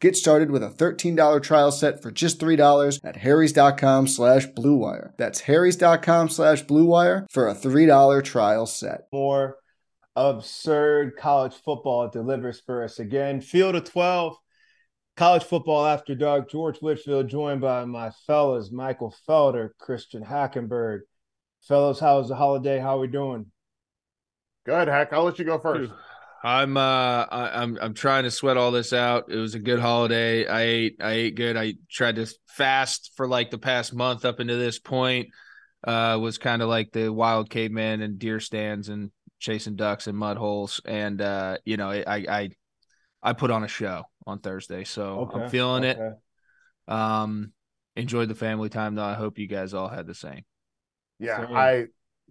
Get started with a $13 trial set for just $3 at harrys.com slash bluewire. That's harrys.com slash bluewire for a $3 trial set. More absurd college football delivers for us again. Field of 12, college football after dark. George Whitfield joined by my fellas, Michael Felder, Christian Hackenberg. Fellas, how was the holiday? How are we doing? Good, Hack. I'll let you go first. I'm uh I, I'm I'm trying to sweat all this out. It was a good holiday. I ate I ate good. I tried to fast for like the past month up into this point. Uh was kind of like the wild caveman and deer stands and chasing ducks and mud holes. And uh, you know, I I I put on a show on Thursday. So okay, I'm feeling okay. it. Um enjoyed the family time though. I hope you guys all had the same. Yeah, same. I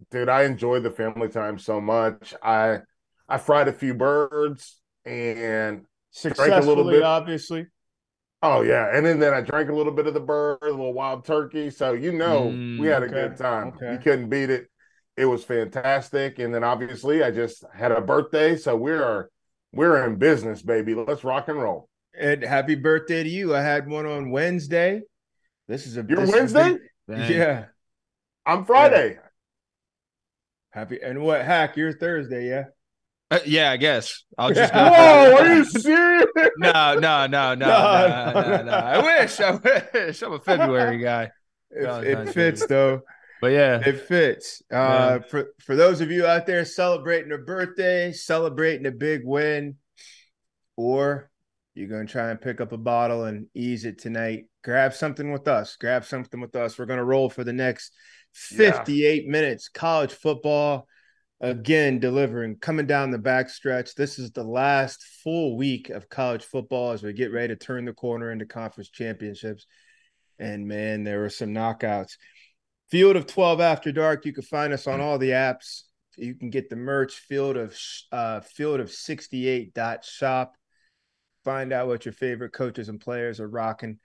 dude, I enjoyed the family time so much. I I fried a few birds and drank a little bit. Obviously. Oh yeah, and then, then I drank a little bit of the bird, a little wild turkey. So you know mm, we had okay. a good time. Okay. You couldn't beat it. It was fantastic. And then obviously I just had a birthday, so we're we're in business, baby. Let's rock and roll. And happy birthday to you. I had one on Wednesday. This is a your Wednesday. Big, yeah, I'm Friday. Yeah. Happy and what hack? You're Thursday, yeah. Uh, yeah, I guess I'll just. Go Whoa, are you serious? No, no, no, no, no, no, no. I wish, I wish. I'm a February guy. It, no, it fits though. But yeah, it fits. Uh, yeah. For for those of you out there celebrating a birthday, celebrating a big win, or you're gonna try and pick up a bottle and ease it tonight. Grab something with us. Grab something with us. We're gonna roll for the next 58 yeah. minutes. College football again delivering coming down the backstretch. This is the last full week of college football as we get ready to turn the corner into conference championships. And man, there were some knockouts. Field of 12 After Dark. You can find us on all the apps. You can get the merch, Field of uh, Field of 68 dot shop. Find out what your favorite coaches and players are rocking.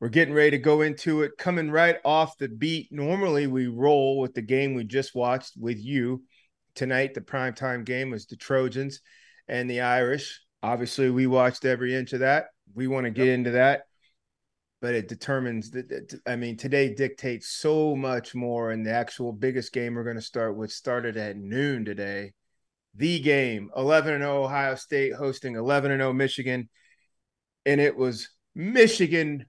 We're getting ready to go into it. Coming right off the beat. Normally we roll with the game we just watched with you tonight. The primetime game was the Trojans and the Irish. Obviously, we watched every inch of that. We want to get yep. into that, but it determines that. I mean, today dictates so much more. And the actual biggest game we're going to start with started at noon today. The game 11 and 0 Ohio State hosting 11 and 0 Michigan. And it was Michigan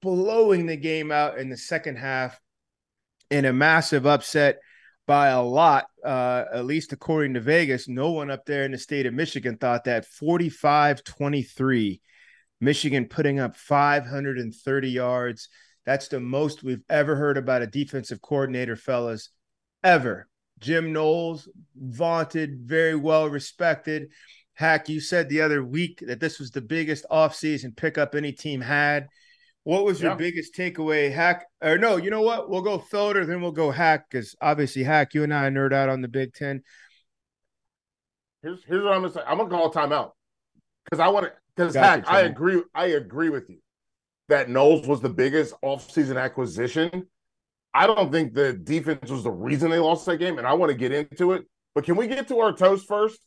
blowing the game out in the second half in a massive upset by a lot, uh, at least according to Vegas. No one up there in the state of Michigan thought that 45 23. Michigan putting up 530 yards. That's the most we've ever heard about a defensive coordinator, fellas, ever. Jim Knowles, vaunted, very well respected. Hack, you said the other week that this was the biggest offseason pickup any team had. What was your yeah. biggest takeaway, Hack? Or no, you know what? We'll go Felder, then we'll go Hack, because obviously, Hack, you and I nerd out on the Big Ten. Here's here's what I'm gonna say. I'm gonna call a timeout because I want to. Because Hack, I agree. I agree with you that Knowles was the biggest offseason acquisition. I don't think the defense was the reason they lost that game, and I want to get into it. But can we get to our toast first?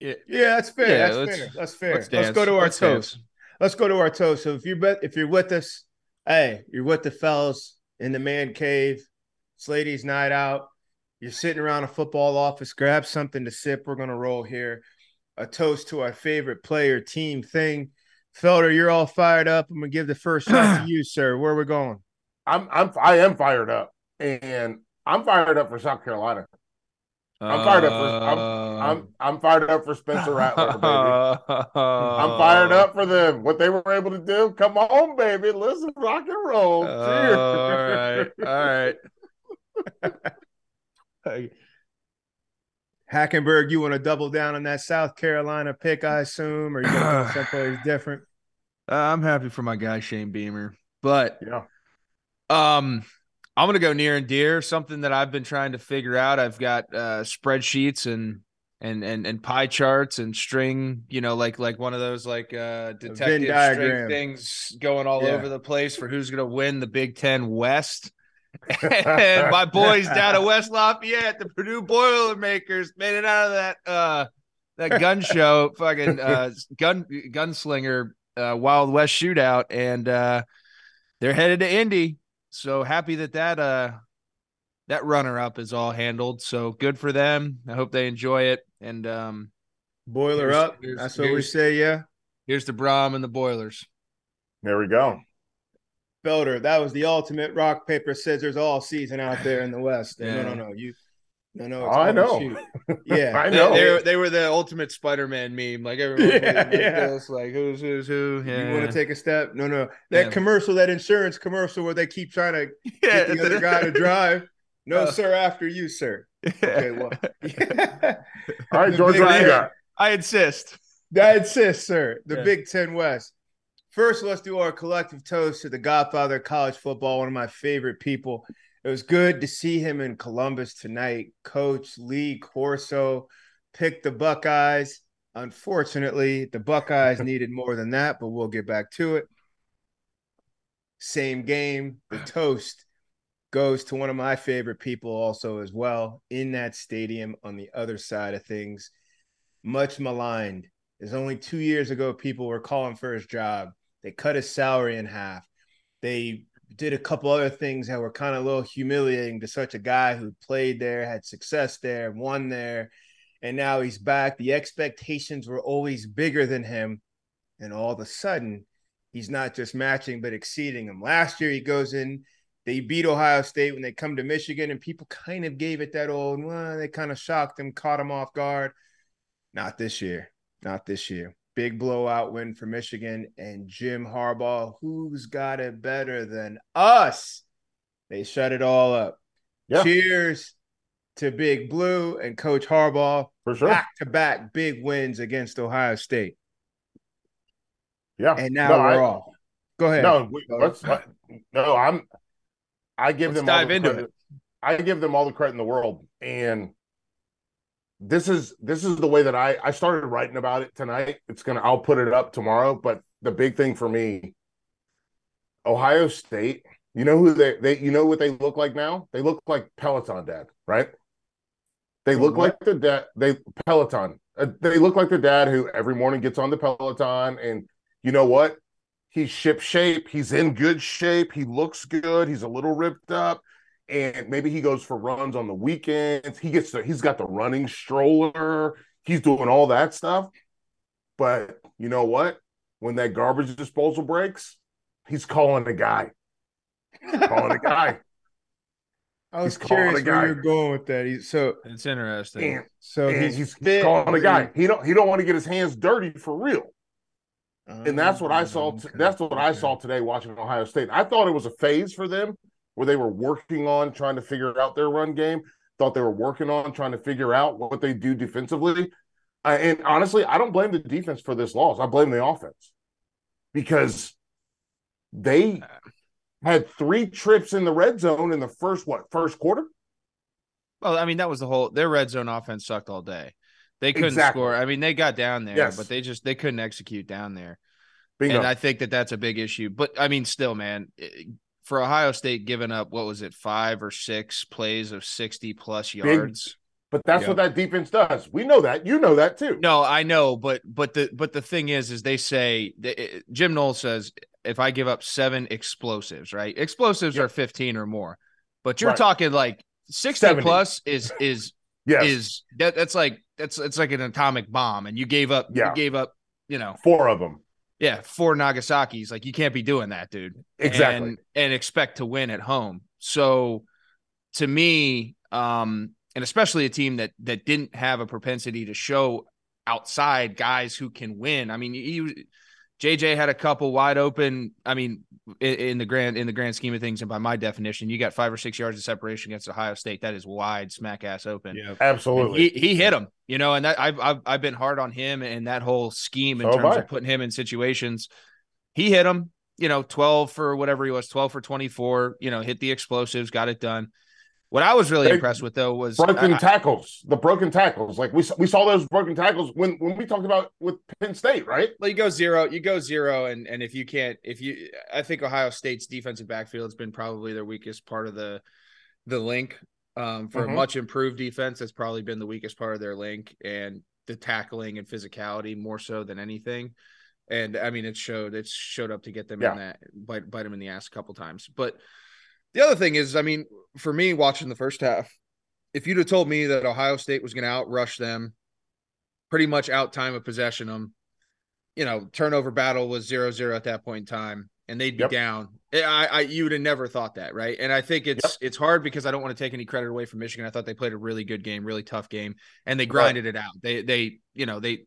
Yeah, yeah that's fair. Yeah, that's let's, fair. That's fair. Let's, let's go to our let's toast. Dance. Let's go to our toast. So if you're if you're with us, hey, you're with the fellas in the man cave. It's ladies' night out. You're sitting around a football office. Grab something to sip. We're gonna roll here. A toast to our favorite player, team, thing. Felder, you're all fired up. I'm gonna give the first shot to you, sir. Where are we going? I'm I'm I am fired up, and I'm fired up for South Carolina. I'm fired up for I'm I'm, uh. I'm fired up for Spencer Rattler, baby. I'm fired up for them. What they were able to do. Come on, baby. Listen, rock and roll. Cheers. all right. All right. Hackenberg, you want to double down on that South Carolina pick, I assume, or you going to go someplace different? Uh, I'm happy for my guy Shane Beamer, but yeah, um, I'm gonna go near and dear. Something that I've been trying to figure out. I've got uh, spreadsheets and and and and pie charts and string. You know, like like one of those like uh, detective string things going all yeah. over the place for who's gonna win the Big Ten West. and my boys down at West Lafayette, the Purdue Boilermakers, made it out of that uh that gun show, fucking uh gun gunslinger uh Wild West shootout, and uh they're headed to Indy. So happy that that uh that runner up is all handled. So good for them. I hope they enjoy it. And um boiler here's, up. Here's, That's what we say. Yeah. Here's the Brohm and the boilers. There we go. Felder, that was the ultimate rock, paper, scissors all season out there in the West. Yeah. No, no, no. You no, no, I know. Yeah, I know. They, they, they, were the ultimate Spider-Man meme. Like everyone, yeah, yeah. This, like who's who's who. Yeah. You want to take a step? No, no. That yeah. commercial, that insurance commercial, where they keep trying to get the other guy to drive. No, uh, sir. After you, sir. Okay. Well. All right, George. What? I insist. I insist, sir. The Big Ten West. First, let's do our collective toast to the Godfather of college football, one of my favorite people. It was good to see him in Columbus tonight. Coach Lee Corso picked the Buckeyes. Unfortunately, the Buckeyes needed more than that, but we'll get back to it. Same game. The toast goes to one of my favorite people, also, as well, in that stadium on the other side of things. Much maligned. Is only two years ago, people were calling for his job. They cut his salary in half. They did a couple other things that were kind of a little humiliating to such a guy who played there, had success there, won there, and now he's back. The expectations were always bigger than him, and all of a sudden, he's not just matching but exceeding them. Last year, he goes in. They beat Ohio State when they come to Michigan, and people kind of gave it that old. Well, they kind of shocked him, caught him off guard. Not this year. Not this year big blowout win for Michigan and Jim Harbaugh. Who's got it better than us? They shut it all up. Yeah. Cheers to Big Blue and Coach Harbaugh. For sure. Back to back big wins against Ohio State. Yeah. And now no, we're I, off. Go ahead. No, we, let's no, I'm I give let's them dive into credit. it. I give them all the credit in the world. And this is this is the way that I I started writing about it tonight. It's gonna I'll put it up tomorrow. But the big thing for me, Ohio State. You know who they they you know what they look like now? They look like Peloton dad, right? They look like the dad. They Peloton. Uh, they look like the dad who every morning gets on the Peloton, and you know what? He's ship shape. He's in good shape. He looks good. He's a little ripped up and maybe he goes for runs on the weekends. He gets the, he's got the running stroller. He's doing all that stuff. But you know what? When that garbage disposal breaks, he's calling a guy. calling a guy. I was curious where you're going with that. He's so it's interesting. And, so and he's, he's, he's calling a guy. He don't he don't want to get his hands dirty for real. and that's what I saw. T- oh, that's what I saw today watching Ohio State. I thought it was a phase for them where they were working on trying to figure out their run game. Thought they were working on trying to figure out what they do defensively. Uh, and honestly, I don't blame the defense for this loss. I blame the offense because they had three trips in the red zone in the first what first quarter. Well, I mean that was the whole their red zone offense sucked all day. They couldn't exactly. score. I mean, they got down there, yes. but they just they couldn't execute down there. Bingo. And I think that that's a big issue. But I mean, still, man, for Ohio State giving up what was it, five or six plays of sixty plus yards. Big, but that's what that defense does. We know that. You know that too. No, I know, but but the but the thing is, is they say they, eh, Jim Knowles says if I give up seven explosives, right? Explosives yep. are fifteen or more, but you're right. talking like sixty 70. plus is is yes. is that, that's like that's it's like an atomic bomb, and you gave up. Yeah. you gave up. You know, four of them. Yeah, four Nagasaki's. Like you can't be doing that, dude. Exactly. And, and expect to win at home. So to me, um, and especially a team that that didn't have a propensity to show outside guys who can win. I mean, he, JJ had a couple wide open. I mean, in, in, the grand in the grand scheme of things, and by my definition, you got five or six yards of separation against Ohio State. That is wide, smack ass open. Yeah, absolutely. he, he hit him, you know, and that I've, I've I've been hard on him and that whole scheme in so terms of putting him in situations. He hit him, you know, twelve for whatever he was, twelve for twenty four. You know, hit the explosives, got it done. What I was really they, impressed with though was broken I, tackles. The broken tackles, like we we saw those broken tackles when when we talked about with Penn State, right? Well, you go zero, you go zero, and and if you can't, if you, I think Ohio State's defensive backfield has been probably their weakest part of the the link. Um, for mm-hmm. a much improved defense, that's probably been the weakest part of their link, and the tackling and physicality more so than anything. And I mean, it showed. It showed up to get them yeah. in that bite bite them in the ass a couple times, but the other thing is, I mean, for me watching the first half, if you'd have told me that Ohio State was going to outrush them, pretty much out time of possession them, you know, turnover battle was zero zero at that point in time, and they'd be yep. down. Eh, I, I, you would have never thought that, right? And I think it's yep. it's hard because I don't want to take any credit away from Michigan. I thought they played a really good game, really tough game, and they grinded right. it out. They they you know they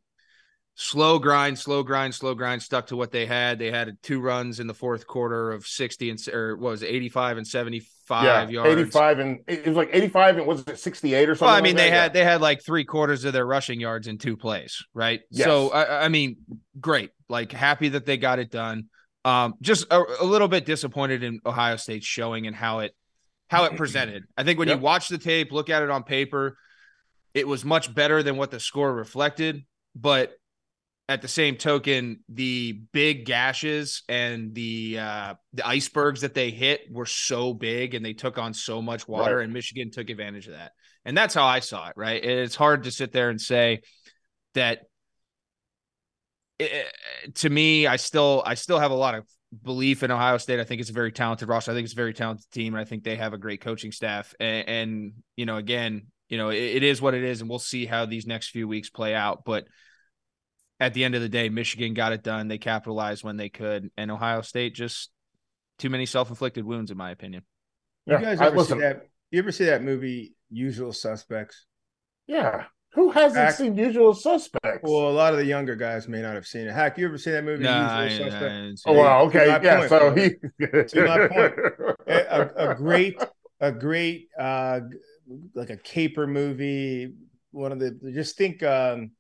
slow grind, slow grind, slow grind, stuck to what they had. They had two runs in the fourth quarter of 60 and or was it 85 and 75 yeah, yards. 85 and it was like 85 and was it 68 or something? Well, I mean, like they had they had like three quarters of their rushing yards in two plays, right? Yes. So I, I mean, great. Like happy that they got it done. Um, just a, a little bit disappointed in Ohio State's showing and how it how it presented. I think when yep. you watch the tape, look at it on paper, it was much better than what the score reflected, but at the same token, the big gashes and the uh, the icebergs that they hit were so big, and they took on so much water, right. and Michigan took advantage of that. And that's how I saw it. Right? It's hard to sit there and say that. It, eh, eh, to me, I still I still have a lot of belief in Ohio State. I think it's a very talented roster. I think it's a very talented team, and I think they have a great coaching staff. And, and you know, again, you know, it, it is what it is, and we'll see how these next few weeks play out. But at the end of the day, Michigan got it done. They capitalized when they could, and Ohio State just too many self-inflicted wounds, in my opinion. You guys ever see that? You ever see that movie, Usual Suspects? Yeah. Who hasn't Hack, seen Usual Suspects? Well, a lot of the younger guys may not have seen it. Hack, you ever seen that movie, nah, Usual Suspects? Oh, wow. Okay. Yeah. Point, so he. to my point, a, a great, a great, uh, like a caper movie. One of the just think. um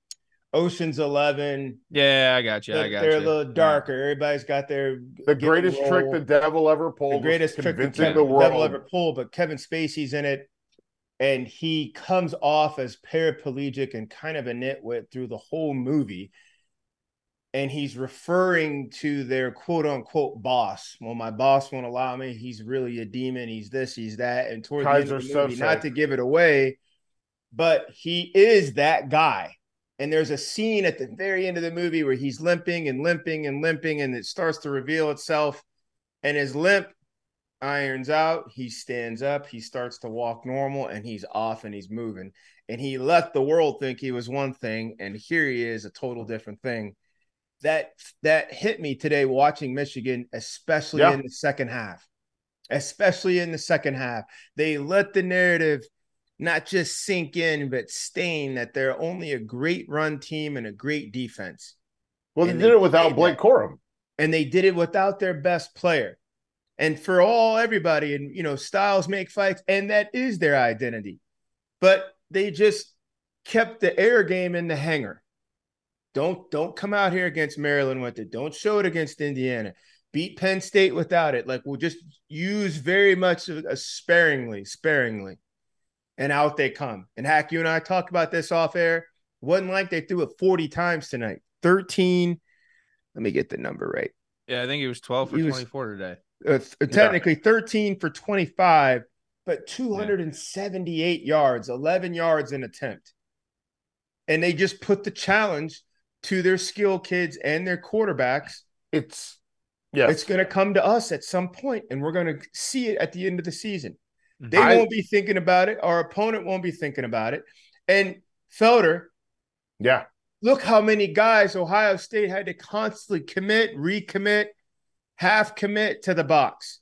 Ocean's Eleven. Yeah, I got you. I got they're you. a little darker. Yeah. Everybody's got their the greatest role. trick the devil ever pulled. The greatest trick the, the world. devil ever pulled. But Kevin Spacey's in it, and he comes off as paraplegic and kind of a nitwit through the whole movie. And he's referring to their quote unquote boss. Well, my boss won't allow me. He's really a demon. He's this. He's that. And towards Keyser the end of the movie, not to give it away, but he is that guy and there's a scene at the very end of the movie where he's limping and limping and limping, and it starts to reveal itself. And his limp irons out. He stands up. He starts to walk normal, and he's off and he's moving. And he let the world think he was one thing, and here he is, a total different thing. that that hit me today watching Michigan, especially yeah. in the second half. Especially in the second half. They let the narrative not just sink in, but stain that they're only a great run team and a great defense. Well, they, they did it without Blake. Corum. And they did it without their best player. And for all everybody, and you know, styles make fights, and that is their identity. But they just kept the air game in the hangar. Don't don't come out here against Maryland with it. Don't show it against Indiana. Beat Penn State without it. Like we'll just use very much a uh, sparingly, sparingly, and out they come. And Hack, you and I talked about this off air. wasn't like they threw it forty times tonight. Thirteen. Let me get the number right. Yeah, I think it was twelve for twenty-four today. Uh, technically yeah. thirteen for twenty-five, but two hundred and seventy-eight yeah. yards, eleven yards in attempt and they just put the challenge to their skill kids and their quarterbacks. It's yeah, it's going to come to us at some point, and we're going to see it at the end of the season. They I, won't be thinking about it. Our opponent won't be thinking about it. And Felder, yeah, look how many guys Ohio State had to constantly commit, recommit, half commit to the box.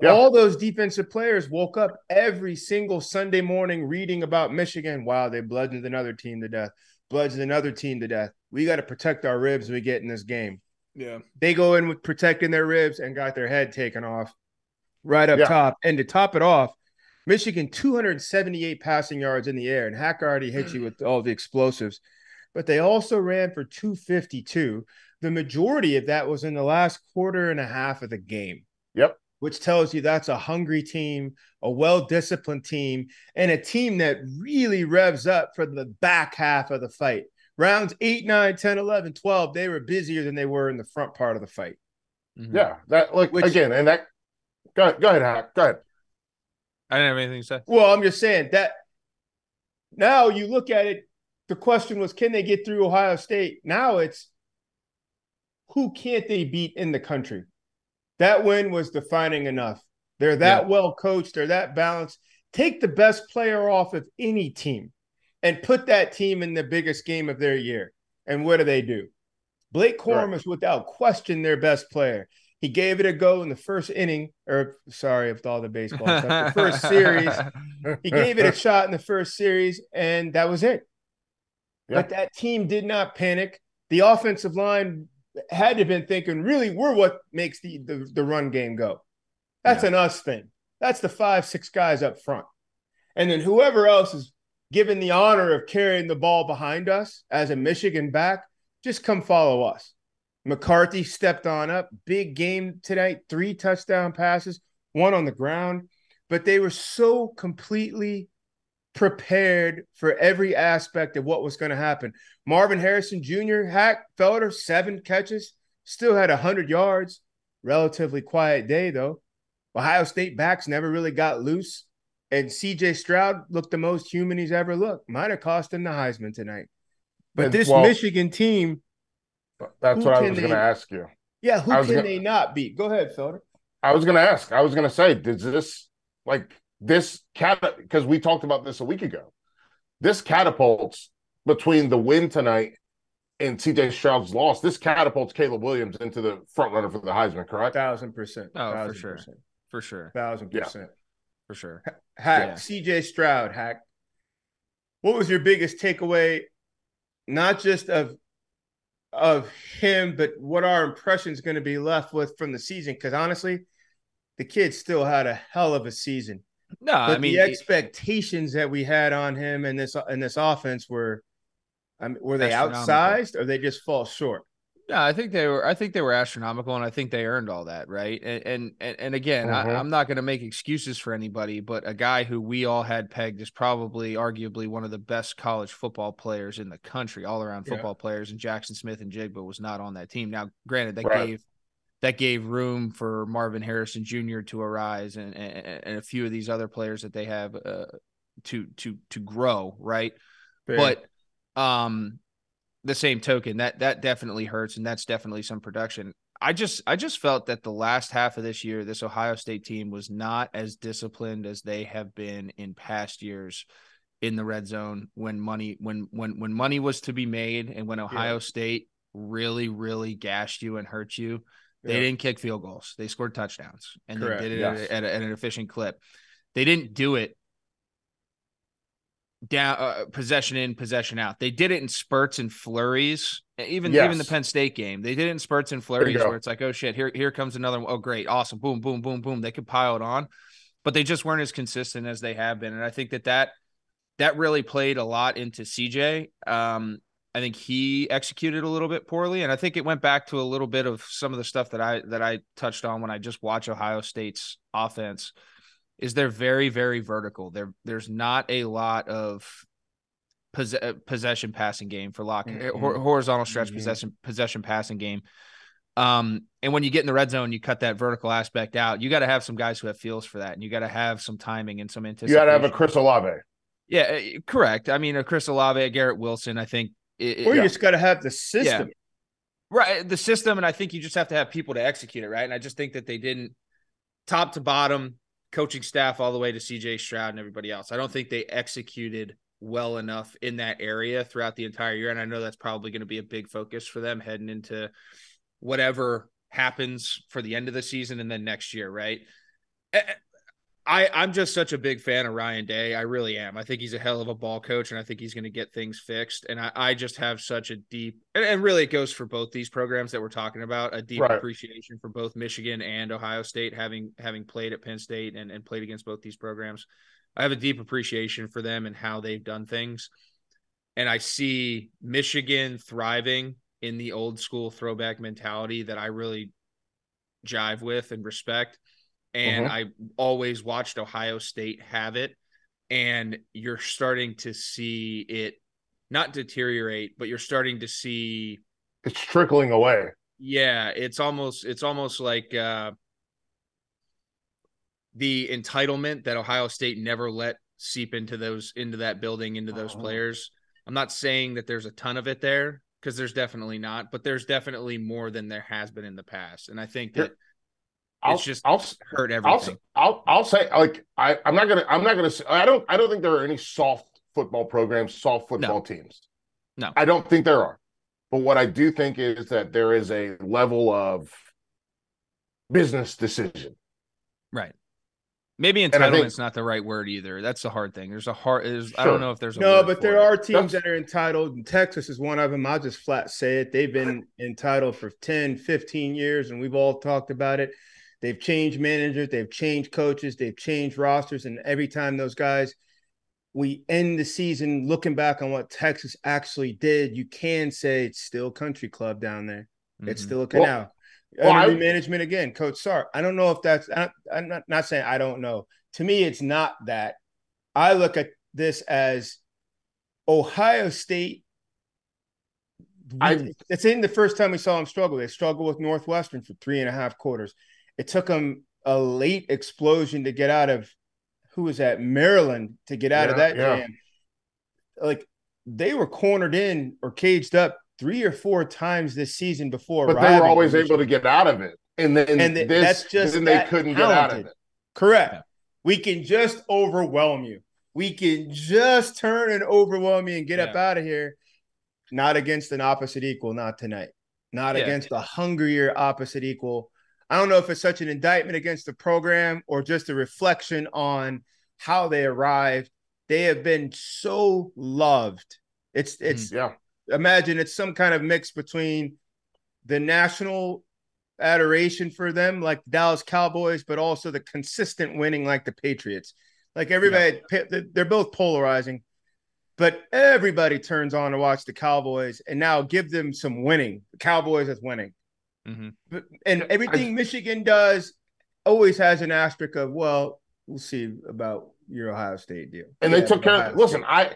Yeah. All those defensive players woke up every single Sunday morning reading about Michigan. Wow, they bludgeoned another team to death, bludgeoned another team to death. We got to protect our ribs we get in this game. Yeah. They go in with protecting their ribs and got their head taken off right up yeah. top. And to top it off, Michigan 278 passing yards in the air, and Hack already hit you with all the explosives, but they also ran for 252. The majority of that was in the last quarter and a half of the game. Yep which tells you that's a hungry team, a well disciplined team, and a team that really revs up for the back half of the fight. Rounds 8, 9, 10, 11, 12, they were busier than they were in the front part of the fight. Mm-hmm. Yeah, that like which, again, and that go ahead, go ahead, Hack, go ahead. I didn't have anything to say. Well, I'm just saying that now you look at it, the question was, can they get through Ohio State? Now it's who can't they beat in the country? That win was defining enough. They're that yeah. well coached, they're that balanced. Take the best player off of any team and put that team in the biggest game of their year. And what do they do? Blake Corum right. is without question their best player. He gave it a go in the first inning, or sorry, with all the baseball stuff, the first series. He gave it a shot in the first series, and that was it. But that team did not panic. The offensive line had to have been thinking, really, we're what makes the the, the run game go. That's yeah. an us thing. That's the five, six guys up front. And then whoever else is given the honor of carrying the ball behind us as a Michigan back, just come follow us. McCarthy stepped on up, big game tonight, three touchdown passes, one on the ground, but they were so completely prepared for every aspect of what was going to happen. Marvin Harrison Jr., Hack Felder, seven catches, still had 100 yards. Relatively quiet day, though. Ohio State backs never really got loose. And CJ Stroud looked the most human he's ever looked. Might have cost him the Heisman tonight. But and, this well, Michigan team. That's what I was going to ask you. Yeah, who can gonna, they not beat? Go ahead, Felder. I was going to ask. I was going to say, does this like this cat because we talked about this a week ago. This catapults between the win tonight and CJ Stroud's loss. This catapults Caleb Williams into the front runner for the Heisman. Correct? Thousand percent. Oh, Thousand for sure. Percent. For sure. Thousand percent. Yeah. For sure. Hack yeah. CJ Stroud. Hack. What was your biggest takeaway? Not just of of him, but what our impressions going to be left with from the season? Because honestly, the kid still had a hell of a season. No, but I mean the expectations that we had on him and this in this offense were, I mean, were they outsized or they just fall short? Yeah, I think they were. I think they were astronomical, and I think they earned all that, right? And and and, again, I, am not going to make excuses for anybody, but a guy who we all had pegged is probably, arguably, one of the best college football players in the country, all around football yeah. players. And Jackson Smith-Njigba was not on that team. Now, granted, that right. gave that gave room for Marvin Harrison Jr. to arise and, and, and a few of these other players that they have uh, to to to grow, right? Fair. But um, the same token that that definitely hurts, and that's definitely some production. I just I just felt that the last half of this year, this Ohio State team was not as disciplined as they have been in past years in the red zone when money when when when money was to be made and when Ohio yeah. State really, really gashed you and hurt you, they yeah. didn't kick field goals. They scored touchdowns and Correct. they did it yes. at, at, at, an efficient clip. They didn't do it down uh, possession in, possession out. They did it in spurts and flurries. Even yes. even the Penn State game, they did it in spurts and flurries where it's like, oh shit, here here comes another one. Oh great, awesome, boom, boom, boom, boom. They could pile it on, but they just weren't as consistent as they have been. And I think that that that really played a lot into CJ. Um, I think he executed a little bit poorly, and I think it went back to a little bit of some of the stuff that I that I touched on when I just watch Ohio State's offense. Is they're very very vertical. There there's not a lot of pos- uh, possession passing game for lock mm-hmm. horizontal stretch mm-hmm. possession possession passing game. Um, and when you get in the red zone, you cut that vertical aspect out. You got to have some guys who have feels for that, and you got to have some timing and some anticipation. You got to have a Chris Olave. Yeah, uh, correct. I mean, a Chris Olave, a Garrett Wilson. I think, it, or you yeah. just got to have the system, yeah. right? The system, and I think you just have to have people to execute it, right? And I just think that they didn't, top to bottom, coaching staff all the way to CJ Stroud and everybody else. I don't think they executed well enough in that area throughout the entire year, and I know that's probably going to be a big focus for them heading into whatever happens for the end of the season and then next year, right? I, I'm just such a big fan of Ryan Day. I really am. I think he's a hell of a ball coach, and I think he's going to get things fixed. And I, I just have such a deep, and, and, really it goes for both these programs that we're talking about, a deep right. appreciation for both Michigan and Ohio State, having having played at Penn State and, and played against both these programs. I have a deep appreciation for them and how they've done things. And I see Michigan thriving in the old school throwback mentality that I really jive with and respect and uh-huh. I always watched Ohio State have it. And you're starting to see it not deteriorate, but you're starting to see it's trickling away. Yeah, it's almost it's almost like uh, the entitlement that Ohio State never let seep into those into that building into those uh-huh. players. I'm not saying that there's a ton of it there because there's definitely not, but there's definitely more than there has been in the past. And I think that I'll, it's just I'll hurt everything. I'll, I'll, I'll say like I I'm not gonna I'm not gonna say I don't I don't think there are any soft football programs, soft football no. teams. No, I don't think there are. But what I do think is that there is a level of business decision. Right. Maybe entitlement's think, not the right word either. That's the hard thing. There's a hard. There's, sure. I don't know if there's no, but there it. are teams That's, that are entitled. And Texas is one of them. I'll just flat say it. They've been entitled for 10, 15 years, and we've all talked about it. They've changed managers, they've changed coaches, they've changed rosters, and every time those guys we end the season looking back on what Texas actually did, you can say it's still country club down there. Mm-hmm. It's still a canal. Well, well, I, management again, Coach Sark. I don't know if that's. I, am not, not saying I don't know. To me, it's not that. I look at this as Ohio State. I, it's in the first time we saw them struggle. They struggled with Northwestern for three and a half quarters. It took them a late explosion to get out of who was at Maryland to get out yeah, of that yeah. jam. Like they were cornered in or caged up three or four times this season before. But they were always able to get out of it, and then and this, that's just then they couldn't talented. get out of it. Correct. We can just overwhelm you. We can just turn and overwhelm you and get yeah. up out of here. Not against an opposite equal, not tonight. Not against a hungrier opposite equal I don't know if it's such an indictment against the program or just a reflection on how they arrived. They have been so loved. It's mm, it's yeah. Imagine it's some kind of mix between the national adoration for them, like Dallas Cowboys, but also the consistent winning, like the Patriots. Like everybody, yeah. they're both polarizing, but everybody turns on to watch the Cowboys and now give them some winning. The Cowboys is winning. Mm-hmm. And everything I, Michigan does always has an asterisk of, well, we'll see about your Ohio State deal. And yeah, they took care of listen, I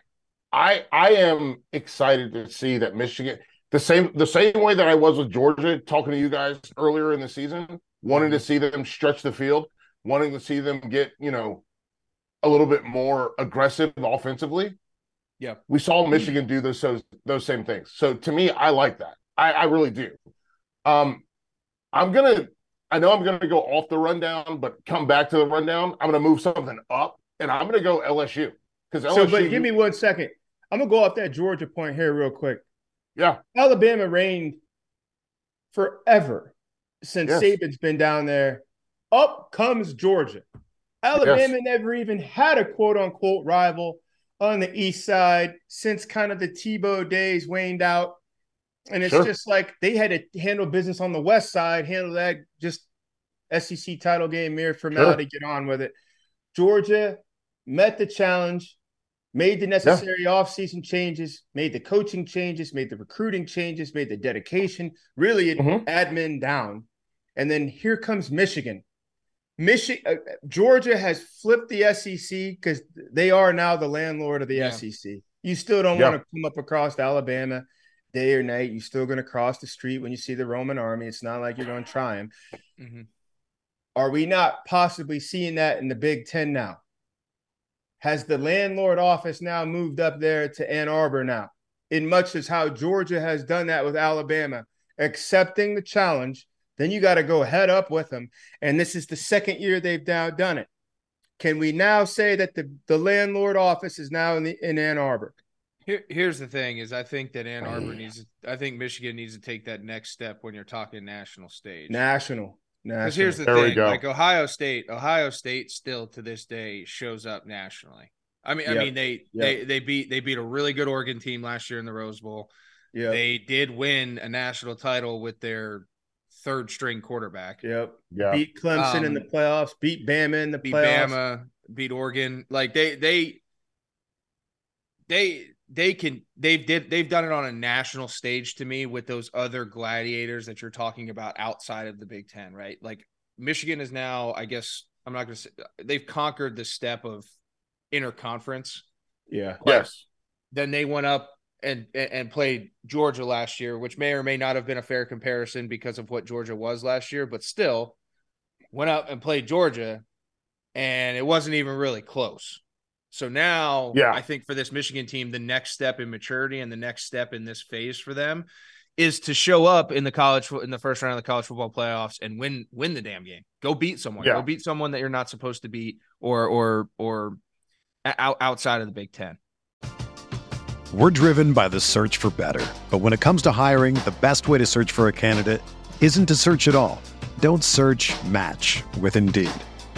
I I am excited to see that Michigan the same the same way that I was with Georgia talking to you guys earlier in the season, wanting to mm-hmm. see them stretch the field, wanting to see them get, you know, a little bit more aggressive offensively. Yeah. We saw Michigan do those those, those same things. So to me, I like that. I, I really do. Um, I'm gonna. I know I'm gonna go off the rundown, but come back to the rundown. I'm gonna move something up, and I'm gonna go LSU because So, but give me one second. I'm gonna go off that Georgia point here real quick. Yeah, Alabama reigned forever since yes. Saban's been down there. Up comes Georgia. Alabama yes. never even had a quote unquote rival on the east side since kind of the Tebow days waned out. And it's sure. just like they had to handle business on the west side, handle that just SEC title game, mere formality, sure. get on with it. Georgia met the challenge, made the necessary yeah. offseason changes, made the coaching changes, made the recruiting changes, made the dedication, really mm-hmm. admin down. And then here comes Michigan. Michigan, uh, Georgia has flipped the SEC because they are now the landlord of the yeah. SEC. You still don't yeah. want to come up across Alabama day or night. You're still going to cross the street when you see the Roman army. It's not like you're going to try them. Mm-hmm. Are we not possibly seeing that in the Big Ten now? Has the landlord office now moved up there to Ann Arbor now? In much as how Georgia has done that with Alabama, accepting the challenge, then you got to go head up with them. And this is the second year they've now done it. Can we now say that the, the landlord office is now in the in Ann Arbor? Here, here's the thing: is I think that Ann Arbor needs. I think Michigan needs to take that next step when you're talking national stage. National. Because here's the there thing: like Ohio State, Ohio State still to this day shows up nationally. I mean, yep. I mean they yep. they they beat they beat a really good Oregon team last year in the Rose Bowl. Yeah, they did win a national title with their third string quarterback. Yep. Yeah. Beat Clemson um, in the um, playoffs. Beat Bama in the beat playoffs. Bama. Beat Oregon. Like they they they they can they've did they've done it on a national stage to me with those other gladiators that you're talking about outside of the Big Ten, right? Like Michigan is now, I guess I'm not gonna say they've conquered the step of interconference. Yeah. Yes. Then they went up and and played Georgia last year, which may or may not have been a fair comparison because of what Georgia was last year, but still went up and played Georgia, and it wasn't even really close. So now, yeah, I think for this Michigan team, the next step in maturity and the next step in this phase for them is to show up in the college in the first round of the college football playoffs and win win the damn game. Go beat someone. Yeah. Go beat someone that you're not supposed to beat or or or out, outside of the Big Ten. We're driven by the search for better, but when it comes to hiring, the best way to search for a candidate isn't to search at all. Don't search. Match with Indeed.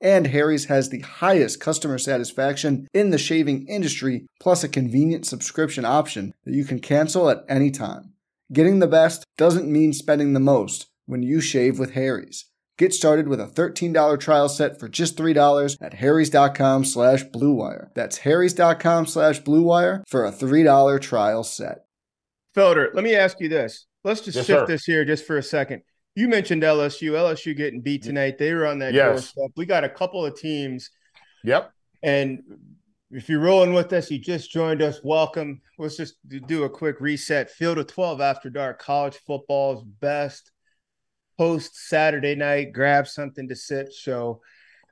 and Harry's has the highest customer satisfaction in the shaving industry, plus a convenient subscription option that you can cancel at any time. Getting the best doesn't mean spending the most when you shave with Harry's. Get started with a $13 trial set for just $3 at harrys.com slash bluewire. That's harrys.com slash bluewire for a $3 trial set. Felder, let me ask you this. Let's just yes, shift sir. this here just for a second you mentioned LSU. LSU getting beat tonight. They were on that yes. doorstep. We got a couple of teams. Yep. And If you're rolling with us, you just joined us. Welcome. Let's just do a quick reset. Field of 12 after dark, college football's best post Saturday night. Grab something to sip show.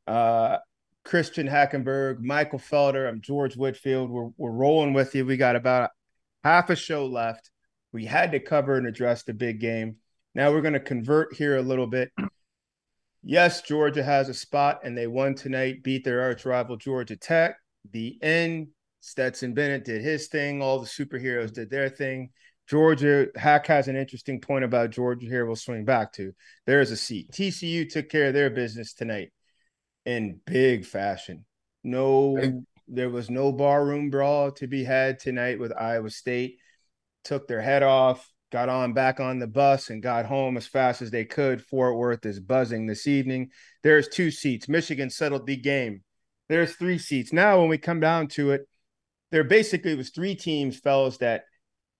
Uh, Christian Hackenberg, Michael Felder. I'm George Whitfield. We're, we're rolling with you. We got about half a show left. We had to cover and address the big game. Now we're going to convert here a little bit. Yes, Georgia has a spot, and they won tonight, beat their arch rival Georgia Tech the end. Stetson Bennett did his thing. All the superheroes did their thing. Georgia Hack has an interesting point about Georgia here. We'll swing back to. There is a seat. TCU took care of their business tonight in big fashion. No, there was no barroom brawl to be had tonight with Iowa State. Took their head off, got on back on the bus, and got home as fast as they could. Fort Worth is buzzing this evening. There's two seats. Michigan settled the game there's three seats. Now, when we come down to it, there basically was three teams, fellas, that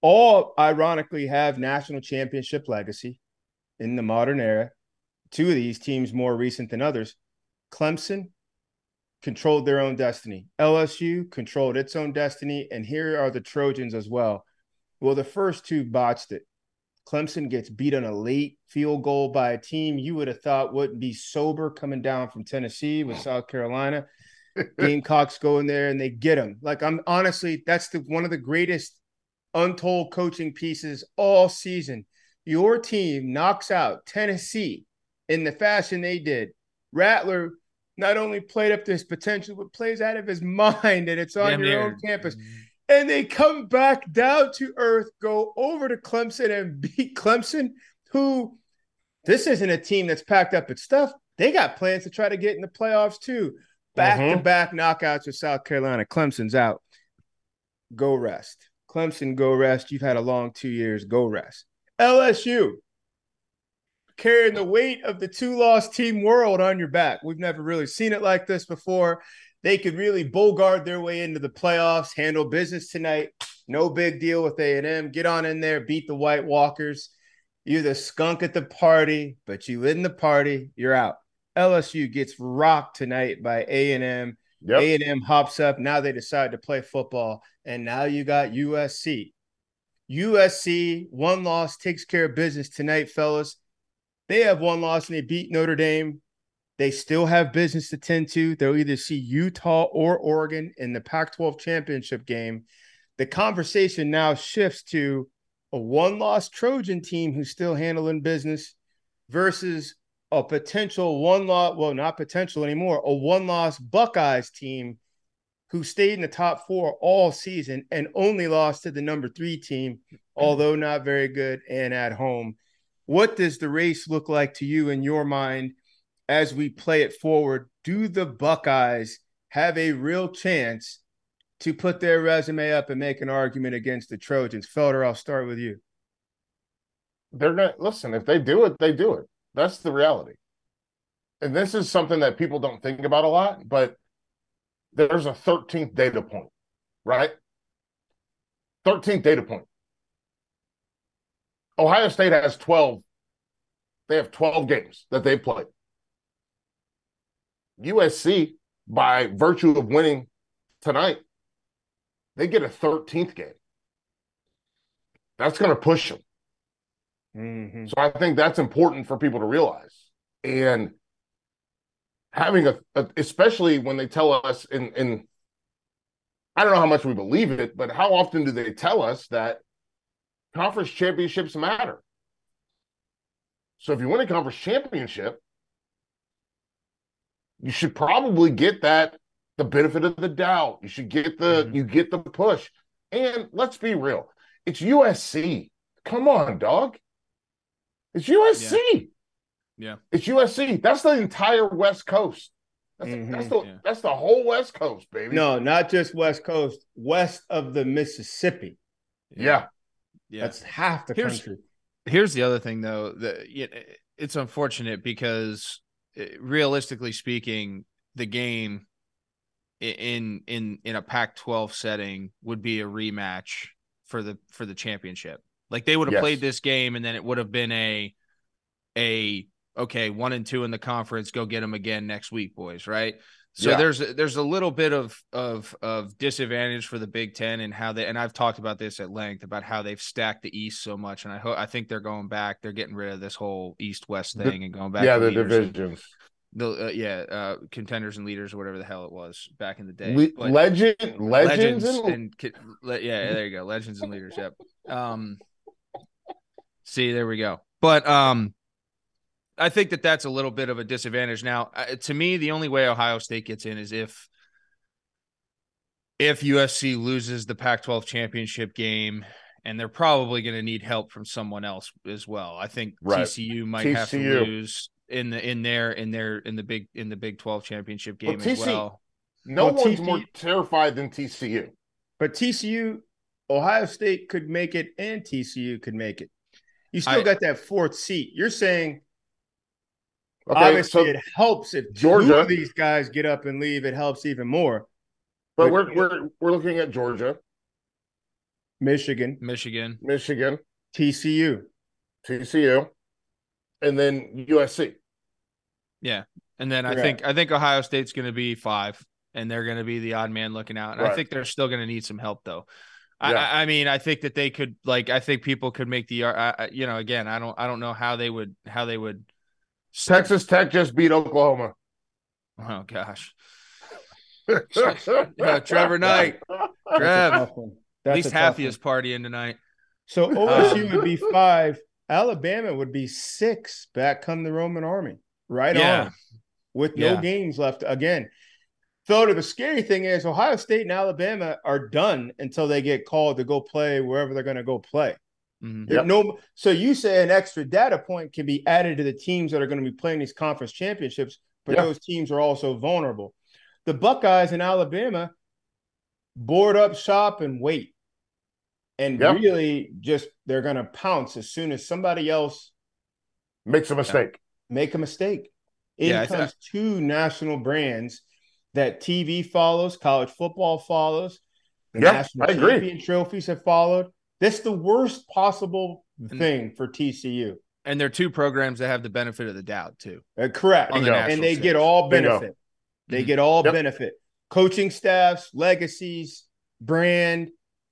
all ironically have national championship legacy in the modern era. Two of these teams more recent than others. Clemson controlled their own destiny. LSU controlled its own destiny. And here are the Trojans as well. Well, the first two botched it. Clemson gets beat on a late field goal by a team you would have thought wouldn't be sober coming down from Tennessee with South Carolina. Gamecocks go in there and they get them. Like I'm honestly, that's the one of the greatest untold coaching pieces all season. Your team knocks out Tennessee in the fashion they did. Rattler not only played up this potential, but plays out of his mind, and it's on Damn your near. own campus. Mm-hmm. And they come back down to earth, go over to Clemson and beat Clemson, who this isn't a team that's packed up its stuff. They got plans to try to get in the playoffs too. Back to back knockouts with South Carolina. Clemson's out. Go rest. Clemson, go rest. You've had a long two years. Go rest. LSU carrying the weight of the two loss team world on your back. We've never really seen it like this before. They could really bogart their way into the playoffs, handle business tonight. No big deal with A&M. Get on in there, beat the White Walkers. You're the skunk at the party, but you in the party, you're out. LSU gets rocked tonight by A&M. Yep. A&M hops up. Now they decide to play football. And now you got USC. USC, one loss, takes care of business tonight, fellas. They have one loss and they beat Notre Dame. They still have business to tend to. They'll either see Utah or Oregon in the Pac 12 championship game. The conversation now shifts to a one loss Trojan team who's still handling business versus a potential one loss, well, not potential anymore, a one loss Buckeyes team who stayed in the top four all season and only lost to the number three team, although not very good and at home. What does the race look like to you in your mind as we play it forward? Do the Buckeyes have a real chance to put their resume up and make an argument against the Trojans? Felder, I'll start with you. They're not, listen, if they do it, they do it. That's the reality. And this is something that people don't think about a lot, but there's a 13th data point, right? 13th data point. Ohio State has 12. They have 12 games that they've played. USC, by virtue of winning tonight, they get a 13th game. That's going to push them. Mm-hmm. So I think that's important for people to realize. And having a, a, especially when they tell us in in I don't know how much we believe it, but how often do they tell us that conference championships matter? So if you win a conference championship, you should probably get that the benefit of the doubt. You should get the mm-hmm. you get the push. And let's be real, it's USC. Come on, dog. It's USC. Yeah. yeah. It's USC. That's the entire West Coast. That's, mm-hmm. that's the yeah. that's the whole West Coast, baby. No, not just West Coast, west of the Mississippi. Yeah. Yeah. That's half the here's, country. Here's the other thing though, that it's unfortunate because Uh, realistically speaking, the game in in in a Pac-12 setting would be a rematch for the for the championship. Like they would have yes. played this game, and then it would have been a a okay one and two in the conference. Go get them again next week, boys. Right. So yeah. there's there's a little bit of of of disadvantage for the Big Ten and how they and I've talked about this at length about how they've stacked the East so much, and I hope I think they're going back. They're getting rid of this whole East West thing the, and going back. Yeah, the divisions. The uh, yeah, uh, contenders and leaders or whatever the hell it was back in the day. Le- legend, legends, legends and... and yeah, there you go, legends and leaders. Yep. Um, see, there we go. But um, I think that that's a little bit of a disadvantage. Now, uh, to me, the only way Ohio State gets in is if if USC loses the Pac-12 championship game, and they're probably going to need help from someone else as well. I think right. TCU might TCU. have to lose in the in their in their in the big in the Big 12 championship game well, as well. No well, one's TCU, more terrified than TCU. But TCU, Ohio State could make it, and TCU could make it. You still I, got that fourth seat. You're saying Okay, Obviously, so it helps if Georgia these guys get up and leave. It helps even more. But, but we're we're we're looking at Georgia, Michigan, Michigan, Michigan, TCU, TCU, and then USC. Yeah, and then I think I think Ohio State's going to be five, and they're going to be the odd man looking out. And right. I think they're still going to need some help though. Yeah. I, I, mean, I think that they could like. I think people could make the. Uh, you know, again, I don't. I don't know how they would. How they would Texas Tech just beat Oklahoma. Oh gosh. yeah, Trevor Knight. Trev. At least half is partying tonight. So uh, OSU would be five. Alabama would be six back come the Roman army. Right yeah. on. With no yeah. games left. Again, though the scary thing is Ohio State and Alabama are done until they get called to go play wherever they're going to go play. Mm-hmm. Yep. No, so you say an extra data point can be added to the teams that are going to be playing these conference championships, but yep. those teams are also vulnerable. The Buckeyes in Alabama board up shop and wait, and yep. really just they're going to pounce as soon as somebody else makes a mistake. Make a mistake. In yeah, comes two national brands that TV follows, college football follows, the yeah, national I champion agree. trophies have followed that's the worst possible thing for TCU. And they're two programs that have the benefit of the doubt too. Uh, correct. The and they stage. get all benefit. Bingo. They mm-hmm. get all yep. benefit. Coaching staffs, legacies, brand.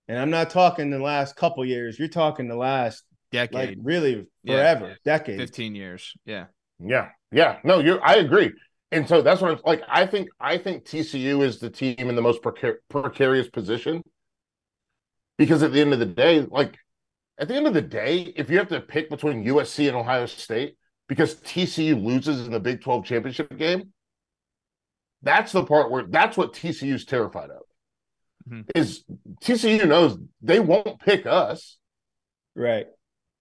And I'm not talking the last couple years. You're talking the last decade. Like really forever. Yeah. Decade. 15 years. Yeah. Yeah. Yeah. No, you I agree. And so that's what I'm like. I think I think TCU is the team in the most precar- precarious position because at the end of the day, like at the end of the day, if you have to pick between USC and Ohio State because TCU loses in the Big 12 championship game, that's the part where that's what TCU is terrified of. Mm-hmm. Is TCU knows they won't pick us. Right.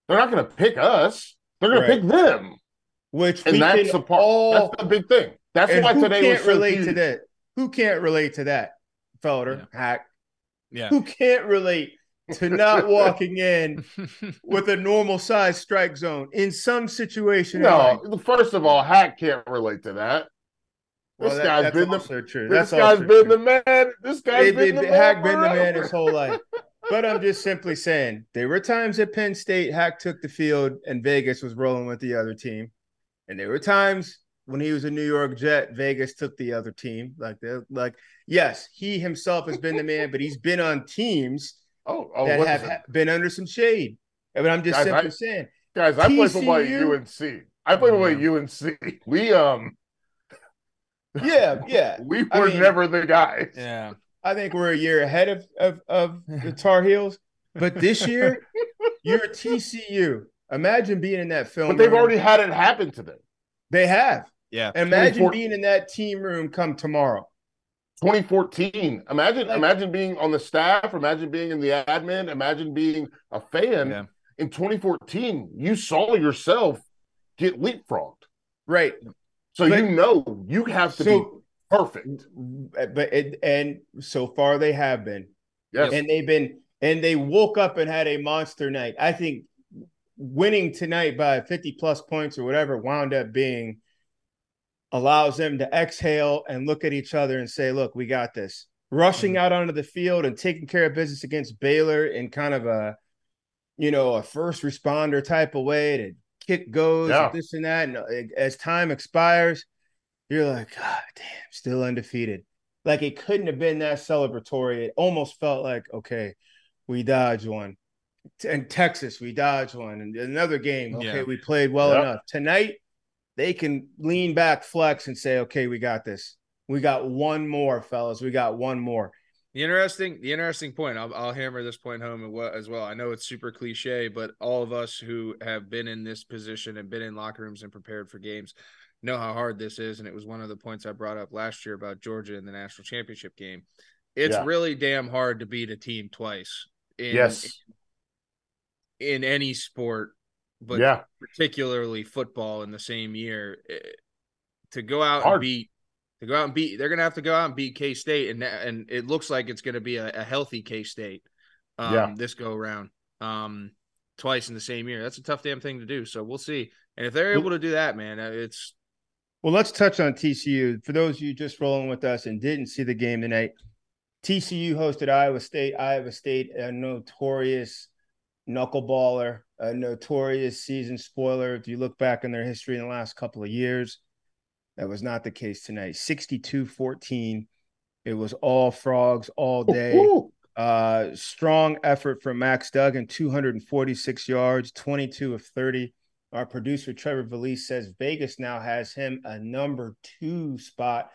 They're not going to pick us. They're going right. to pick them. Which and that's the part. All... That's the big thing. That's and why today can't was so relate huge. to that. Who can't relate to that, Felder? Yeah. Hack yeah. who can't relate to not walking in with a normal size strike zone in some situation. No, first of all, Hack can't relate to that. This well, that, guy's been the true. This guy's been true. the man. This guy's it, been it, the Hack been the man his whole life. But I'm just simply saying there were times at Penn State Hack took the field and Vegas was rolling with the other team, and there were times when he was a New York Jet, Vegas took the other team. Like they're like, yes, he himself has been the man, but he's been on teams oh, oh that have been under some shade. But I'm just guys, simply I, saying, guys, I play football at UNC. I play football at UNC. We um, yeah, yeah, we were I mean, never the guys. Yeah, I think we're a year ahead of of, of the Tar Heels. But this year, you're a TCU. Imagine being in that film. But they've room. already had it happen to them. They have. Yeah. Imagine being in that team room come tomorrow. 2014. Imagine, like, imagine being on the staff. Imagine being in the admin. Imagine being a fan. Yeah. In 2014, you saw yourself get leapfrogged. Right. So but, you know you have to so, be perfect. But it, and so far they have been. Yes. And they've been and they woke up and had a monster night. I think winning tonight by 50 plus points or whatever wound up being allows them to exhale and look at each other and say, look, we got this. Rushing mm-hmm. out onto the field and taking care of business against Baylor in kind of a, you know, a first responder type of way to kick goes, yeah. this and that. And as time expires, you're like, God damn, still undefeated. Like it couldn't have been that celebratory. It almost felt like, okay, we dodged one. And Texas, we dodged one. And another game, okay, yeah. we played well enough. Tonight, they can lean back, flex, and say, okay, we got this. We got one more, fellas. We got one more. The interesting, the interesting point. I'll, I'll hammer this point home as well. I know it's super cliche, but all of us who have been in this position and been in locker rooms and prepared for games know how hard this is. And it was one of the points I brought up last year about Georgia in the national championship game. It's yeah. really damn hard to beat a team twice. In, yes. In, in any sport, but yeah. particularly football in the same year, eh, to go out hard. and beat to go out and beat they're gonna have to go out and beat K State and and it looks like it's gonna be a, a healthy K State um, yeah. this go around um twice in the same year. That's a tough damn thing to do. So we'll see. And if they're able to do that, man, uh, it's well. Let's touch on TCU for those of you just rolling with us and didn't see the game tonight. TCU hosted Iowa State. Iowa State, a notorious knuckleballer, a notorious season spoiler. If you look back in their history in the last couple of years, that was not the case tonight. 62 14. It was all frogs all day. Uh, strong effort from Max Duggan, 246 yards, 22 of 30. Our producer, Trevor Valise, says Vegas now has him a number two spot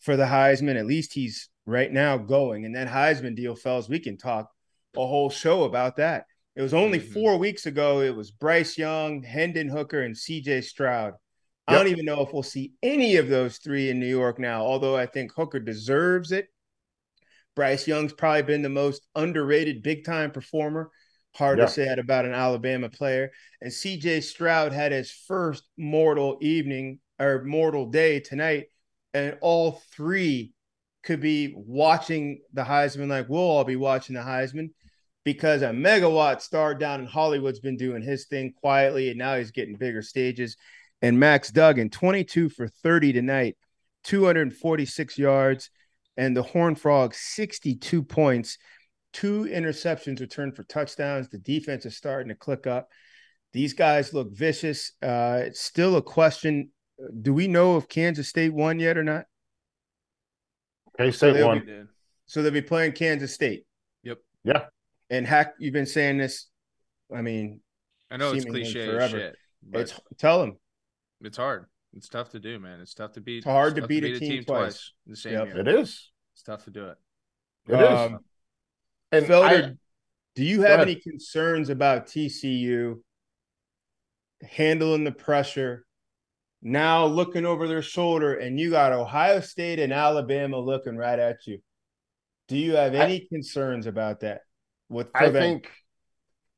for the Heisman. At least he's right now going. And that Heisman deal, fellas, we can talk a whole show about that. It was only mm-hmm. four weeks ago. It was Bryce Young, Hendon Hooker, and CJ Stroud. Yep. I don't even know if we'll see any of those three in New York now, although I think Hooker deserves it. Bryce Young's probably been the most underrated big time performer. Hard to say that about an Alabama player. And CJ Stroud had his first mortal evening or mortal day tonight. And all three could be watching the Heisman like we'll all be watching the Heisman because a megawatt star down in Hollywood's been doing his thing quietly and now he's getting bigger stages and Max Duggan, 22 for 30 tonight, 246 yards, and the Horn Frogs, 62 points, two interceptions returned for touchdowns. The defense is starting to click up. These guys look vicious. Uh, it's still a question. Do we know if Kansas State won yet or not? K State so won. Be, so they'll be playing Kansas State. Yep. Yeah. And Hack, you've been saying this. I mean, I know it's cliche forever. Shit, it's tell them it's hard. It's tough to do, man. It's tough to beat. It's hard it's to, beat to, beat a team, team twice. twice. in the same yep. year. It is. It's tough to do it. It um, is. And Felder, I, do you have any concerns about TCU handling the pressure? Now looking over their shoulder, and you got Ohio State and Alabama looking right at you. Do you have any I, concerns about that? With I think,